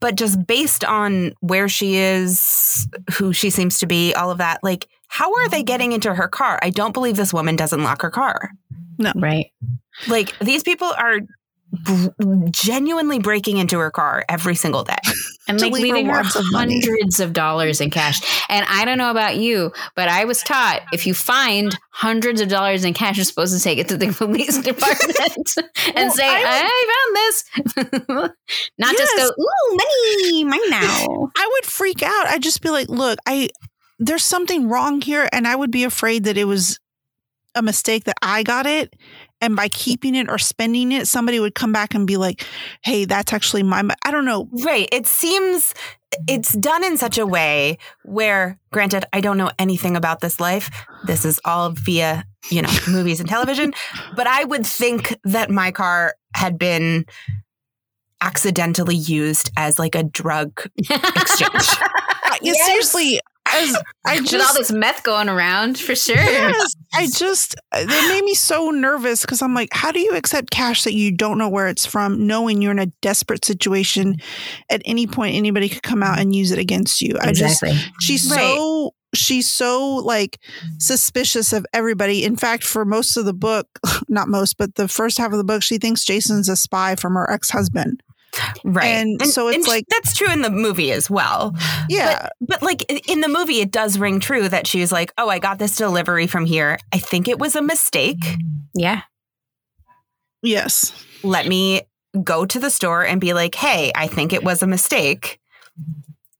but just based on where she is who she seems to be all of that like how are they getting into her car i don't believe this woman doesn't lock her car No. Right. like these people are b- genuinely breaking into her car every single day And To like leave her leaving her of hundreds of dollars in cash. And I don't know about you, but I was taught if you find hundreds of dollars in cash, you're supposed to take it to the police department and Well, say, I I, found this. Not just go, ooh, money, mine now. I would freak out. I'd just be like, look, I there's something wrong here. And I would be afraid that it was a mistake that I got it. And by keeping it or spending it, somebody would come back and be like, hey, that's actually my, mo-" I don't know. Right. It seems it's done in such a way where, granted, I don't know anything about this life. This is all via, you know, movies and television. But I would think that my car had been accidentally used as like a drug exchange. Uh, I- Yes. Seriously, as I With all this meth going around, for sure. yes, I just, it made me so nervous because I'm like, how do you accept cash that you don't know where it's from, knowing you're in a desperate situation? At any point, anybody could come out and use it against you. I just, she's Right. so she's so like suspicious of everybody in fact for most of the book not most but the first half of the book she thinks jason's a spy from her ex-husband right. And so it's like- that's true in the movie as well. yeah But like in the movie, it does ring true that she's like, oh, I got this delivery from here. I think it was a mistake. Yeah. yes let me go to the store and be like, hey, I think it was a mistake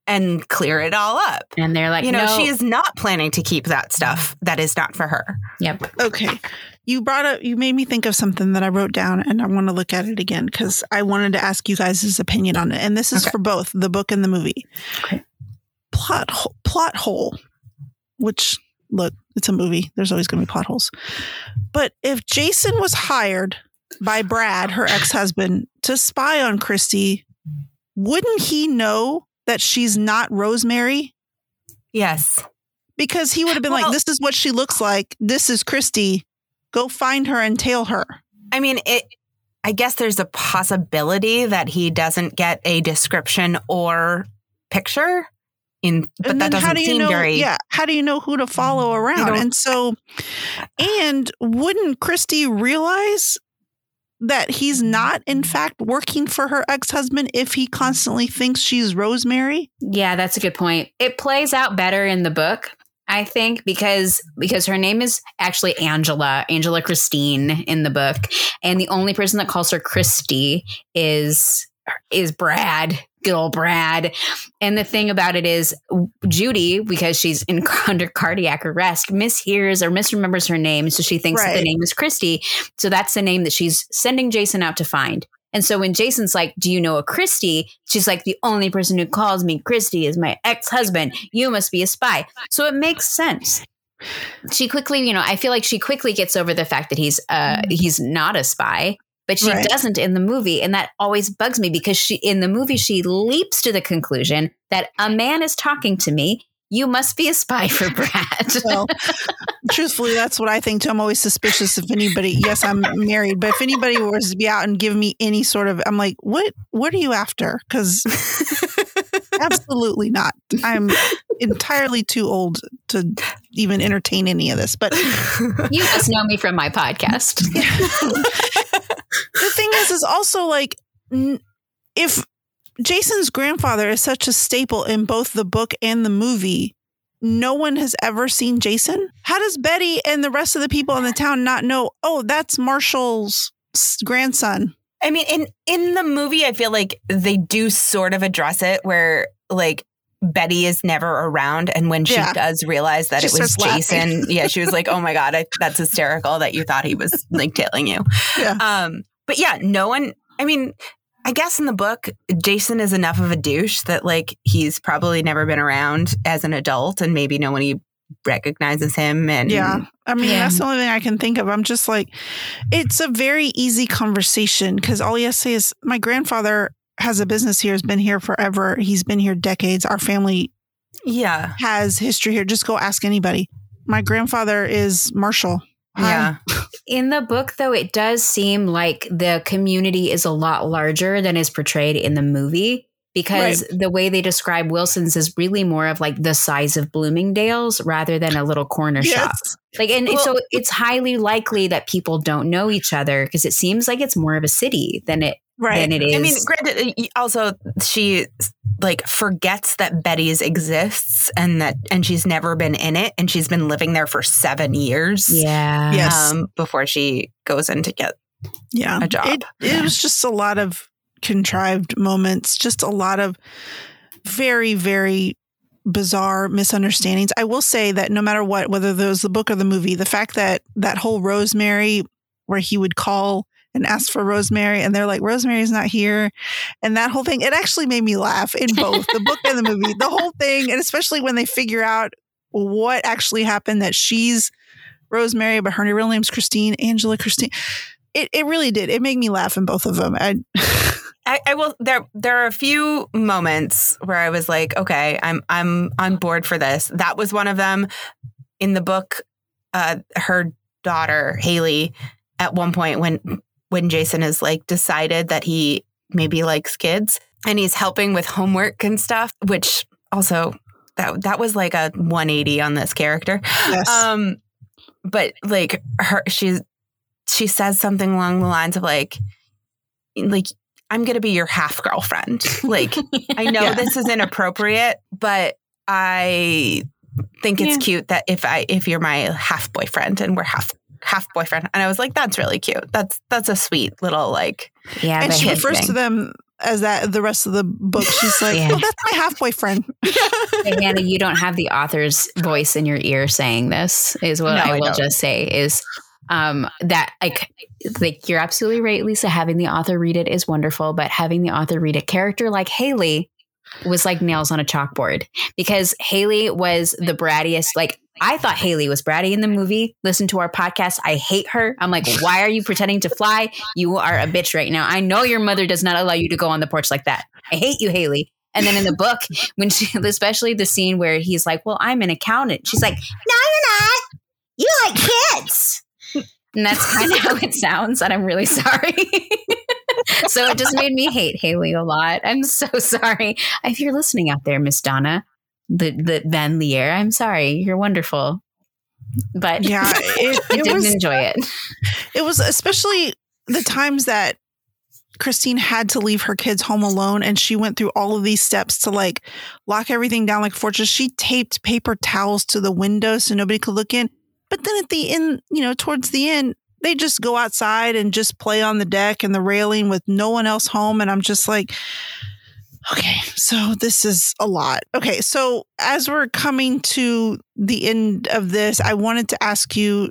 and clear it all up. And they're like, you know, no. she is not planning to keep that stuff that is not for her. Yep. okay you brought up you made me think of something that i wrote down and i want to look at it again because i wanted to ask you guys' opinion on it. And this is Okay. for both the book and the movie. Okay. plot ho- plot hole which look it's a movie. There's always going to be plot holes. But if jason was hired by brad her ex-husband to spy on christy wouldn't he know that she's not rosemary? Yes. because he would have been Well- like this is what she looks like. This is christy go find her and tail her I mean, it. I guess there's a possibility that he doesn't get a description or picture in, but and that how doesn't do you seem know very. yeah how do you know who to follow mm, around and so and wouldn't christy realize that he's not in mm-hmm. fact working for her ex-husband if he constantly thinks she's rosemary Yeah, that's a good point. It plays out better in the book. I think because because her name is actually Angela, Angela Christine in the book, and the only person that calls her Christy is is Brad, good old Brad. And the thing about it is, Judy, because she's in under cardiac arrest, mishears or misremembers her name, so she thinks that the name is Christy. So that's the name that she's sending Jason out to find. And so when Jason's like, Do you know a Christy? She's like, The only person who calls me Christy is my ex husband. You must be a spy. So it makes sense. She quickly, you know, I feel like she quickly gets over the fact that he's uh he's not a spy, but she Right. doesn't in the movie. And that always bugs me because she in the movie she leaps to the conclusion that a man is talking to me. You must be a spy for Brad. Well, truthfully, that's what I think too. I'm always suspicious if anybody. Yes, I'm married, but if anybody was to be out and give me any sort of, I'm like, what? What are you after? Because absolutely not. I'm entirely too old to even entertain any of this. But you must know me from my podcast. the thing is, is also like, if Jason's grandfather is such a staple in both the book and the movie, no one has ever seen Jason. How does Betty and the rest of the people in the town not know? Oh, that's Marshall's grandson. I mean, in in the movie, I feel like they do sort of address it where like Betty is never around, and when she Yeah. does realize that She it was. Jason, yeah, she was like, "Oh my god, I, that's hysterical that you thought he was like tailing you." Yeah. Um, but yeah, no one. I mean, I guess in the book, Jason is enough of a douche that like he's probably never been around as an adult, and maybe no one he recognizes him. And Yeah. I mean, Yeah. that's the only thing I can think of. I'm just like, it's a very easy conversation because all he has to say is, my grandfather has a business here, has been here forever. He's been here decades. Our family yeah, has history here. Just go ask anybody. My grandfather is Marshall. Hi. yeah, In the book, though, it does seem like the community is a lot larger than is portrayed in the movie because the way they describe Wilson's is really more of like the size of Bloomingdale's rather than a little corner shop. Like, and Well- so it's highly likely that people don't know each other because it seems like it's more of a city than it Right. than it is. I mean, granted, uh, also she like forgets that Betty's exists and that and she's never been in it and she's been living there for seven years. yeah, Yes. Um, before she goes in to get yeah. a job. It, it Yeah. was just a lot of contrived moments, just a lot of very, very bizarre misunderstandings. I will say that no matter what, whether there was the book or the movie, the fact that that whole Rosemary, where he would call and ask for Rosemary, and they're like, Rosemary's not here. And that whole thing, it actually made me laugh in both the book and the movie. The whole thing, and especially when they figure out what actually happened that she's Rosemary, but her real name's Christine, Angela Christine. It, it really did. It made me laugh in both of them. I, I, I will there there are a few moments where I was like, okay, I'm I'm on board for this. That was one of them. In the book, uh her daughter, Haley, at one point when when Jason has like decided that he maybe likes kids and he's helping with homework and stuff, which also that that was like a 180 on this character. yes. Um, but like her, she's she says something along the lines of like, like I'm gonna be your half girlfriend. Like I know Yeah. this is inappropriate, but I think it's Yeah. cute that if I if you're my half boyfriend and we're half half boyfriend, and I was like, that's really cute. That's that's a sweet little like yeah. and she refers thing. to them as that the rest of the book. She's like, Yeah. oh, that's my half boyfriend. Hey, Hannah, you don't have the author's voice in your ear saying this, is what No, I I will just say is um, that like like you're absolutely right, Lisa. Having the author read it is wonderful, but having the author read a character like Haley was like nails on a chalkboard because Haley was the brattiest. Like I thought Haley was bratty in the movie. Listen to our podcast. I hate her. I'm like, why are you pretending to fly? You are a bitch right now. I know your mother does not allow you to go on the porch like that. I hate you, Haley. And then in the book, when she, especially the scene where he's like, "Well, I'm an accountant," she's like, "No, you're not. You like kids." And that's kind of how it sounds. And I'm really sorry. so it just made me hate Haley a lot. I'm so sorry. If you're listening out there, Miss Donna, the the VanLiere, I'm sorry. You're wonderful. But Yeah, it, I it didn't was enjoy it. it was especially the times that Christine had to leave her kids home alone and she went through all of these steps to like lock everything down like a fortress. She taped paper towels to the windows so nobody could look in. But then at the end, you know, towards the end, they just go outside and just play on the deck and the railing with no one else home. And I'm just like, okay, so this is a lot. Okay, so as we're coming to the end of this, I wanted to ask you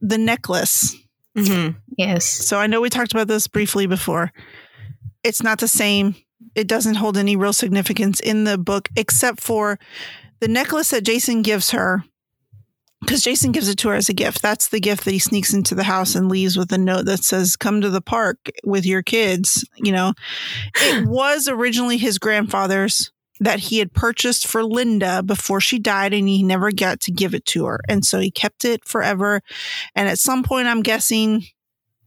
the necklace. Mm-hmm. Yes. So I know we talked about this briefly before. It's not the same. It doesn't hold any real significance in the book, except for the necklace that Jason gives her because Jason gives it to her as a gift. That's the gift that he sneaks into the house and leaves with a note that says, Come to the park with your kids. You know, it was originally his grandfather's that he had purchased for Linda before she died and he never got to give it to her. And so he kept it forever. And at some point, I'm guessing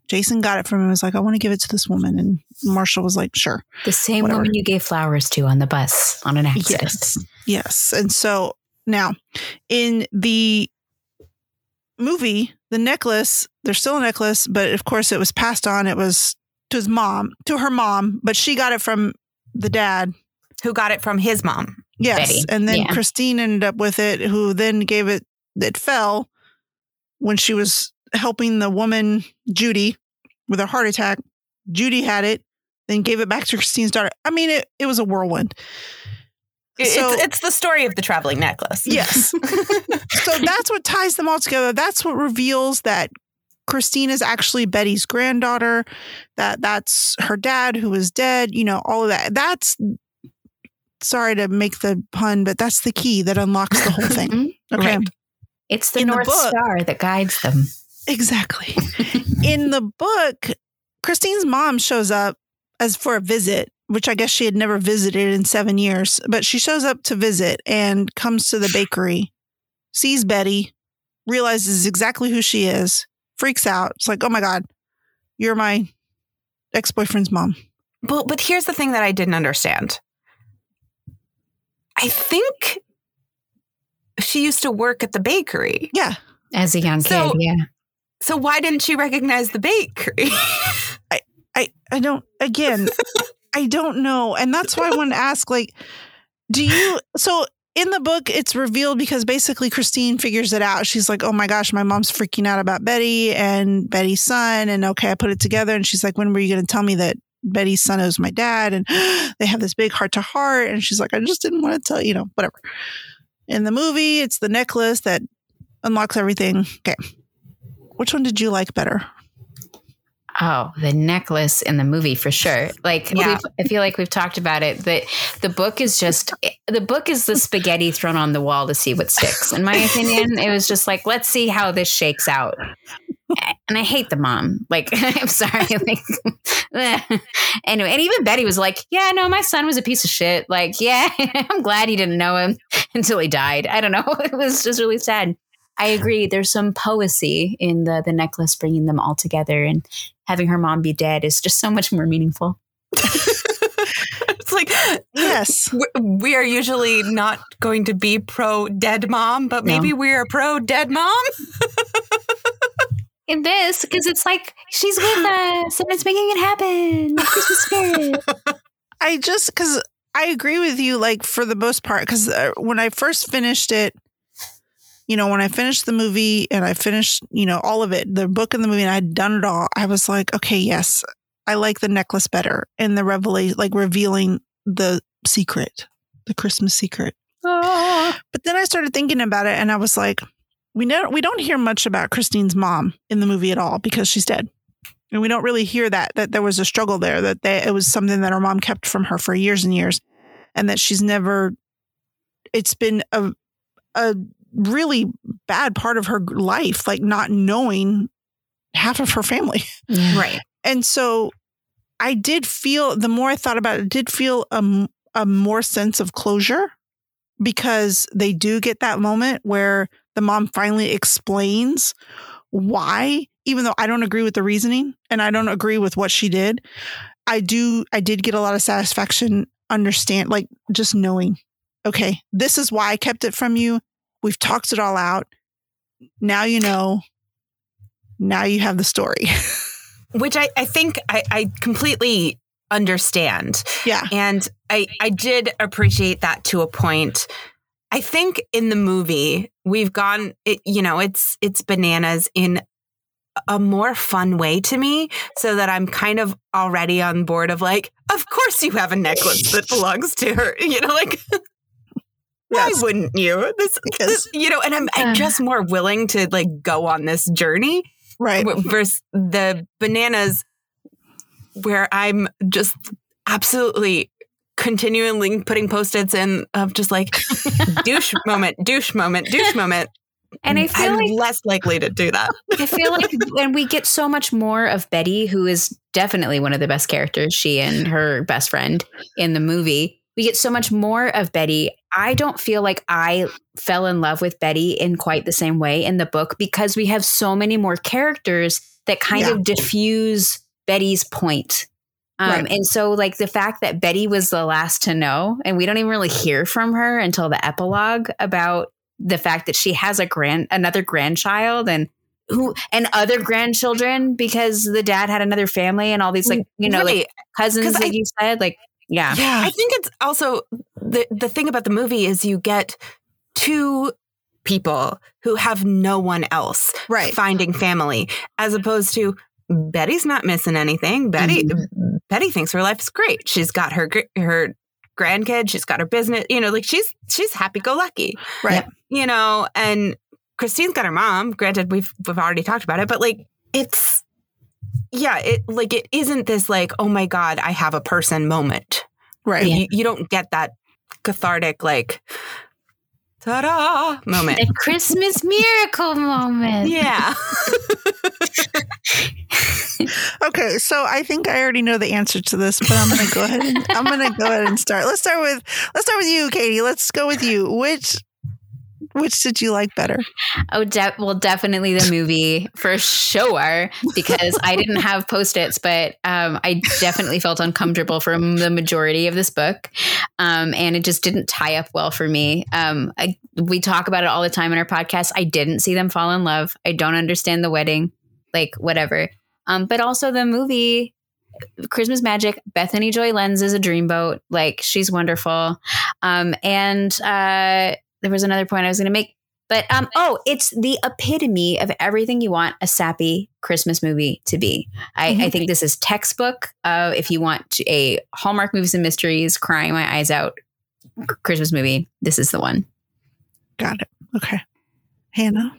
Jason got it from him. Was like, I want to give it to this woman. And Marshall was like, Sure. The same Whatever. woman you gave flowers to on the bus on an accident. Yes. Yes. And so now in the movie, the necklace, there's still a necklace, but of course it was passed on. It was to his mom, to her mom, but she got it from the dad. Who got it from his mom? Yes. Betty. And then Yeah. Christine ended up with it, who then gave it, it fell when she was helping the woman, Judy, with a heart attack. Judy had it, then gave it back to Christine's daughter. I mean, it, it was a whirlwind. It- So- it's, it's the story of the traveling necklace. Yes. so that's what ties them all together. That's what reveals that Christine is actually Betty's granddaughter, that that's her dad who is dead, you know, all of that. That's sorry to make the pun, but that's the key that unlocks the whole thing. Mhm. Okay. Right. It's the In the North book- Star that guides them. Exactly. In the book, Christine's mom shows up as for a visit, which I guess she had never visited in seven years, but she shows up to visit and comes to the bakery, sees Betty, realizes exactly who she is, freaks out. It's like, oh my God, you're my ex boyfriend's mom. But but here's the thing that I didn't understand. I think she used to work at the bakery. Yeah. As a young So- kid, yeah. So why didn't she recognize the bakery? I, I don't, again, I don't know. And that's why I wanted to ask, like, do you, so in the book, it's revealed because basically Christine figures it out. She's like, oh my gosh, my mom's freaking out about Betty and Betty's son. And okay, I put it together. And she's like, when were you going to tell me that Betty's son is my dad? And they have this big heart to heart. And she's like, I just didn't want to tell, you know, whatever. In the movie, it's the necklace that unlocks everything. Okay. Which one did you like better? Oh, the necklace in the movie for sure. Like, Yeah. I feel like we've talked about it. That the book is just the book is the spaghetti thrown on the wall to see what sticks. In my opinion, it was just like, let's see how this shakes out. And I hate the mom. Like, I'm sorry. Like, anyway, and even Betty was like, "Yeah, no, my son was a piece of shit. Like, yeah, I'm glad he didn't know him until he died. I don't know. It was just really sad." I agree. There's some poesy in the the necklace bringing them all together, and having her mom be dead is just so much more meaningful. it's like Yes. we- we are usually not going to be pro dead mom, but No. maybe we're pro dead mom. In this, because it's like she's with us and it's making it happen. Christmas spirit. I just because I agree with you, like for the most part, because uh, when I first finished it, you know, when I finished the movie and I finished, you know, all of it, the book and the movie, and I'd done it all, I was like, okay, yes, I like the necklace better and the revelation, like revealing the secret, the Christmas secret. Oh. But then I started thinking about it, and I was like, we know we don't hear much about Christine's mom in the movie at all because she's dead, and we don't really hear that that there was a struggle there that they, it was something that her mom kept from her for years and years, and that she's never. It's been a a really bad part of her life, like not knowing half of her family. Yeah. Right. And so I did feel, the more I thought about it, I did feel a, a more sense of closure because they do get that moment where the mom finally explains why, even though I don't agree with the reasoning and I don't agree with what she did. I do, I did get a lot of satisfaction, understand, like just knowing, okay, this is why I kept it from you. We've talked it all out. Now you know. Now you have the story. which I, I think I, I completely understand. Yeah. And I, I did appreciate that to a point. I think in the movie we've gone, it, you know, it's it's bananas in a more fun way to me, so that I'm kind of already on board of like, of course you have a necklace that belongs to her, you know, like. Why wouldn't you? This, Because- this, you know, and I'm, I'm just more willing to like go on this journey Right. versus the bananas where I'm just absolutely continually putting post-its in of just like douche moment, douche moment, douche moment. And I feel I'm like less likely to do that. I feel like when we get so much more of Betty, who is definitely one of the best characters, she and her best friend in the movie, we get so much more of Betty. I don't feel like I fell in love with Betty in quite the same way in the book because we have so many more characters that kind Yeah. of diffuse Betty's point. Um, Right. And so, like the fact that Betty was the last to know, and we don't even really hear from her until the epilogue about the fact that she has a grand, another grandchild, and who and other grandchildren because the dad had another family and all these like you know like cousins that I- you said like yeah Yeah. I think it's also the the thing about the movie is you get two people who have no one else Right. finding family as opposed to Betty's not missing anything. Betty mm-hmm. Betty thinks her life is great. She's got her her grandkid, she's got her business, you know, like she's she's happy go lucky. Right. You know, and Christine's got her mom. Granted we've we've already talked about it, but like it's yeah, it like it isn't this like, oh my god, I have a person moment. Right. Yeah. You, you don't get that cathartic like ta-da moment. a christmas miracle moment Yeah. Okay, so I think I already know the answer to this, but I'm gonna go ahead. And, I'm gonna go ahead and start. Let's start with let's start with you, Katie. Let's go with you. Which which did you like better? Oh, de- well, definitely the movie for sure because I didn't have post its, but um, I definitely felt uncomfortable for the majority of this book. Um, and it just didn't tie up well for me. Um, I, we talk about it all the time in our podcast. I didn't see them fall in love. I don't understand the wedding, like whatever. Um, but also the movie. Christmas Magic, Bethany Joy Lenz is a dreamboat. Like she's wonderful. Um, and uh, there was another point I was going to make, but um, oh, it's the epitome of everything you want a sappy Christmas movie to be. I, I Mhm. think this is textbook of if you want a Hallmark movies and mysteries, crying my eyes out Christmas movie. This is the one. Got it. Okay. Hannah.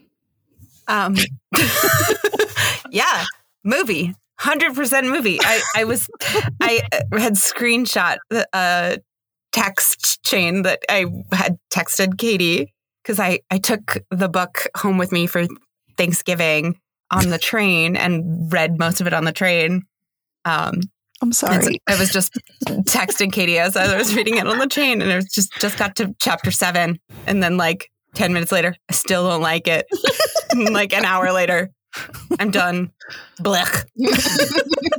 Um, yeah, movie, hundred percent movie. I, I was, I uh, had screenshot uh, text chain that I had texted Katie because I I took the book home with me for Thanksgiving on the train and read most of it on the train. Um, I'm and so sorry. I was just texting Katie as I was reading it on the train, and it was just just got to chapter seven, and then like ten minutes later, I still don't like it. Like an hour later, I'm done. Blech.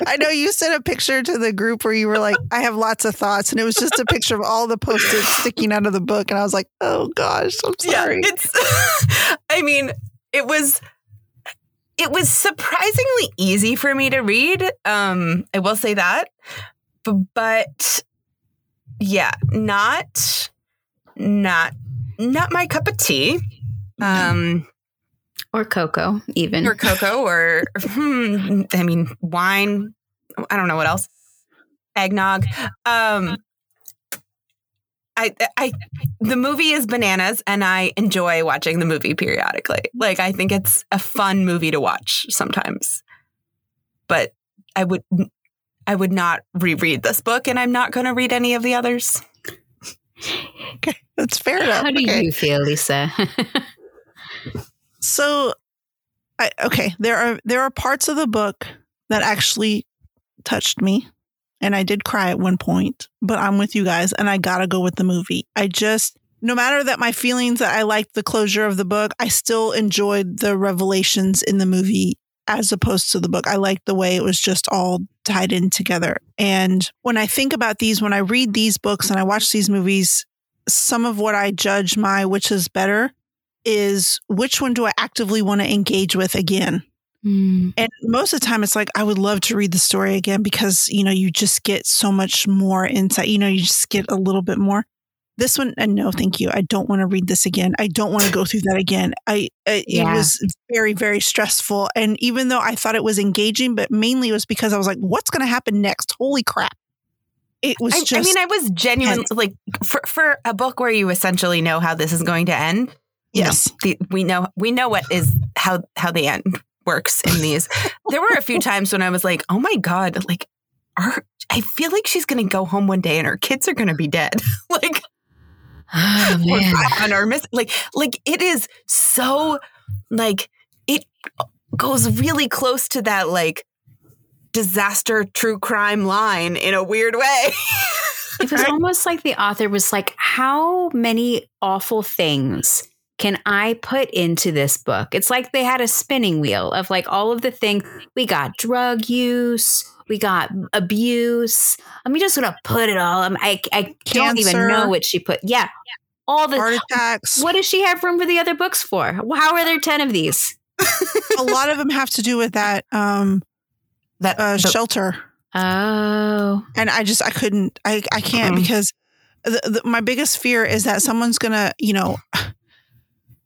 I know you sent a picture to the group where you were like, I have lots of thoughts, and it was just a picture of all the post-its sticking out of the book, and I was like, oh gosh, I'm sorry. Yeah, it's. I mean, it was. It was surprisingly easy for me to read. Um, I will say that, but yeah, not, not, not my cup of tea. Um, Or cocoa even. or cocoa, or hmm, I mean, wine. I don't know what else. Eggnog. Um, I, I, the movie is bananas, and I enjoy watching the movie periodically. Like, I think it's a fun movie to watch sometimes. But I would, I would not reread this book, and I'm not going to read any of the others. Okay, that's fair enough. How do okay. you feel, Lisa? So, I, okay, there are there are parts of the book that actually touched me, and I did cry at one point. But I'm with you guys, and I gotta go with the movie. I just, no matter that my feelings that I liked the closure of the book, I still enjoyed the revelations in the movie as opposed to the book. I liked the way it was just all tied in together. And when I think about these, when I read these books and I watch these movies, some of what I judge my which is better is which one do I actively want to engage with again? Mm. And most of the time, it's like, I would love to read the story again because, you know, you just get so much more insight. You know, you just get a little bit more. This one, and no, thank you. I don't want to read this again. I don't want to go through that again. I, it, Yeah. it was very, very stressful. And even though I thought it was engaging, but mainly it was because I was like, what's going to happen next? Holy crap. It was I, just, I mean, I was genuine, tense. like for for a book where you essentially know how this is going to end. Yes. the, we know we know what is how how the end works in these. there were a few times when I was like, "Oh my god!" Like, are, I feel like she's going to go home one day and her kids are going to be dead. like, Oh, man. or miss. Like, like it is so like it goes really close to that like disaster true crime line in a weird way. It was almost like the author was like, How many awful things can I put into this book? It's like they had a spinning wheel of like all of the things. We got drug use, we got abuse. I'm just going to put it all. I'm, I, I don't even know what she put. Yeah. All the. Heart attacks. What does she have room for the other books for? How are there 10 of these? a lot of them have to do with that um, that uh, the- shelter. Oh. and I just I couldn't I I can't Mhm. because the, the, my biggest fear is that someone's gonna you know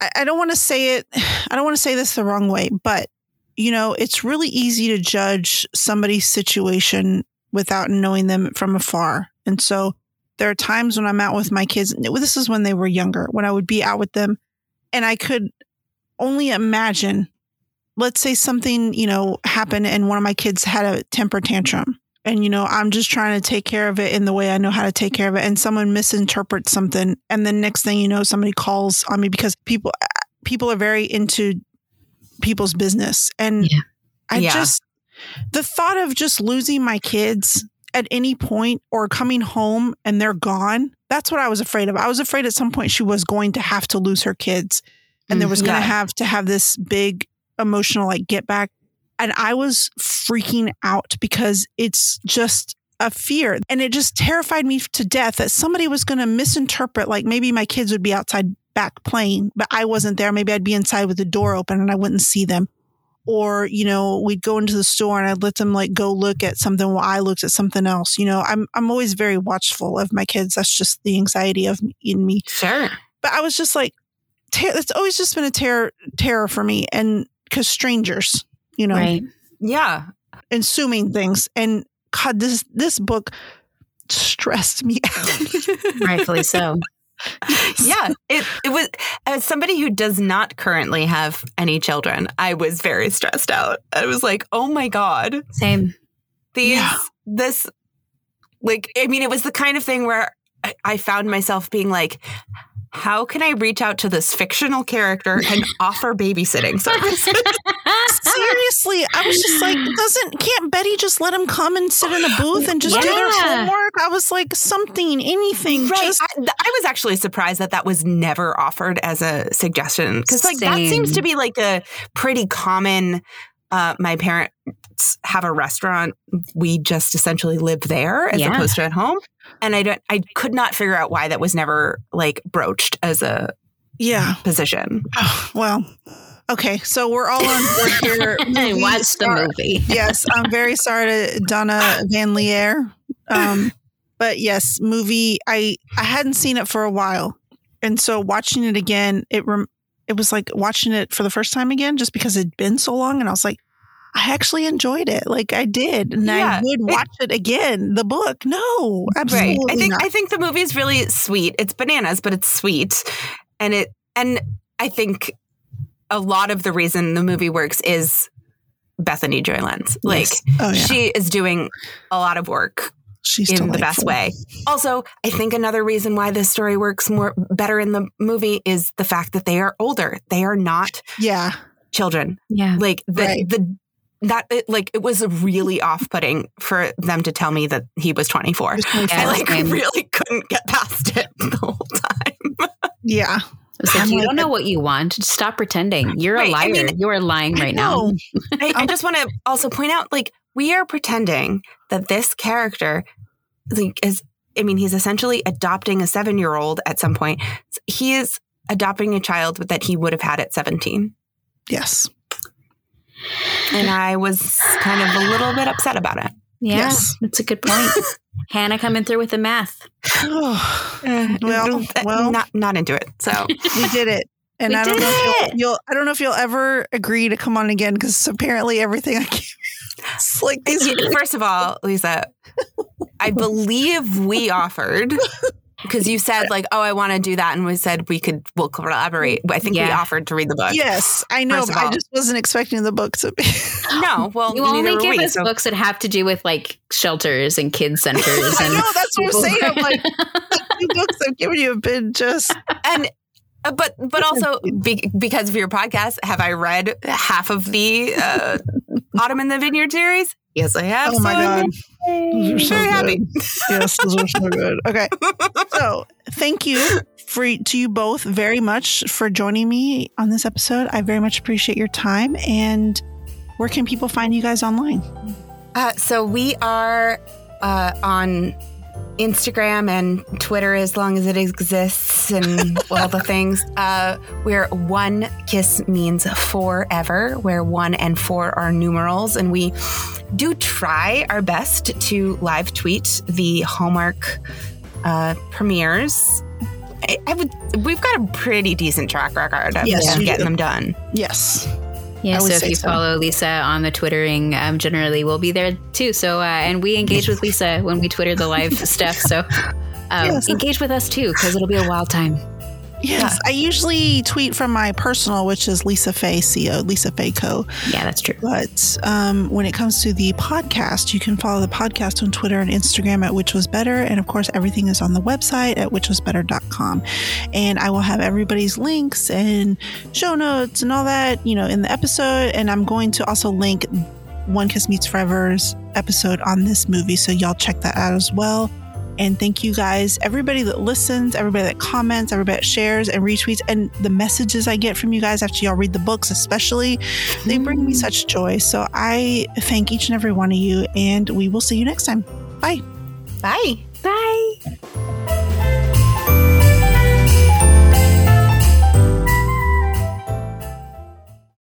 I, don't want to say it I don't want to say this the wrong way but you know it's really easy to judge somebody's situation without knowing them from afar. And so there are times when I'm out with my kids this is when they were younger when I would be out with them and I could only imagine let's say something you know happened and one of my kids had a temper tantrum and you know i'm just trying to take care of it in the way i know how to take care of it and someone misinterprets something and then next thing you know somebody calls on me because people people are very into people's business and Yeah. i Yeah. just the thought of just losing my kids at any point or coming home and they're gone that's what i was afraid of i was afraid at some point she was going to have to lose her kids and there mm, was going Yeah. to have to have this big emotional like get back and I was freaking out because it's just a fear. And it just terrified me to death that somebody was going to misinterpret like maybe my kids would be outside back playing but I wasn't there. Maybe I'd be inside with the door open and I wouldn't see them. Or you know we'd go into the store and I'd let them like go look at something while I looked at something else. You know I'm I'm always very watchful of my kids. That's just the anxiety of in me. Sure. but I was just like, ter- it's always just been a terror, terror for me, and because strangers, you know, Right. Yeah. assuming things, and God, this this book stressed me out. Rightfully so. yeah it, it was as somebody who does not currently have any children i was very stressed out i was like oh my god Same. these Yeah. this like i mean it was the kind of thing where I, I found myself being like how can i reach out to this fictional character and offer babysitting services? Seriously, I was just like, doesn't can't Betty just let him come and sit in a booth and just do their homework? I was like, something, anything, right just I, th- I was actually surprised that that was never offered as a suggestion because like that seems to be like a pretty common uh, my parents have a restaurant we just essentially live there as Yeah. opposed to at home and i don't i could not figure out why that was never like broached as a yeah. position Oh, well, okay, so we're all on board here. I Movie watched the movie. yes, I'm very sorry to Donna VanLiere. Um, but yes, movie. I I hadn't seen it for a while, and so watching it again, it rem- it was like watching it for the first time again, just because it'd been so long, and I was like, I actually enjoyed it. Like I did, and I Yeah, would watch it again. The book, no, absolutely right i think not. i think the movie is really sweet it's bananas but it's sweet and it and i think a lot of the reason the movie works is bethany joy lenz like Yes. oh yeah, she is doing a lot of work she's in the best way. Also, I think another reason why this story works more better in the movie is the fact that they are older. They are not Yeah, children. Yeah. Like the Right. the that it, like it was really off-putting for them to tell me that he was 24. Yeah, I like same. really couldn't get past it the whole time. yeah. It's like I'm you like don't know what you want. Just stop pretending. You're Right, a I liar. mean- you are lying right now. I, I just want to also point out like we are pretending that this character like is I mean he's essentially adopting a 7-year-old at some point. He is adopting a child that he would have had at 17. Yes. And I was kind of a little bit upset about it. Yeah, Yes. that's a good point. Hannah coming through with the math. Uh, well, uh, uh, well. not not into it. So we did it. And We I don't did know if you'll, you'll I don't know if you'll ever agree to come on again because apparently everything I gave you it's like these first of all, Lisa, I believe we offered because you said like, "Oh, I want to do that," and we said we could we'll collaborate. I think we offered to read the book. Yes, I know, but I just wasn't expecting the book to be No, well, You only give we. us so- books that have to do with like shelters and kids centers I and know that's what I'm saying. I'm like the two books I've given you have been just and uh, but but also be, because of your podcast, have I read half of the uh, Autumn in the Vineyard series? Yes, I have. oh my So god. Those are so very good. happy. Yes, those are so good. Okay. So thank you for to you both very much for joining me on this episode. I very much appreciate your time. And where can people find you guys online? Uh, so we are uh, on Instagram and Twitter as long as it exists and all the things. Uh, we're one kiss means forever, where one and four are numerals. And we do try our best to live tweet the Hallmark uh, premieres. I, I would. We've got a pretty decent track record of, Yes, getting do. them done. Yes. Yeah, so if you so. follow Lisa on the Twittering, um, generally we'll be there too. So, uh, and we engage with Lisa when we Twitter the live stuff. So, um, Yes. engage with us too because it'll be a wild time. Yes. I usually tweet from my personal, which is Lisa Faye Co. Lisa Faye Co. Yeah, that's true. But um, when it comes to the podcast, you can follow the podcast on Twitter and Instagram at Which Was Better. And of course, everything is on the website at whichwasbetter.com. And I will have everybody's links and show notes and all that, you know, in the episode. And I'm going to also link One Kiss Means Forever's episode on this movie. So y'all check that out as well. And thank you guys, everybody that listens, everybody that comments, everybody that shares and retweets, and the messages I get from you guys after y'all read the books, especially, they bring me mm. such joy. So I thank each and every one of you, and we will see you next time. Bye. Bye. Bye.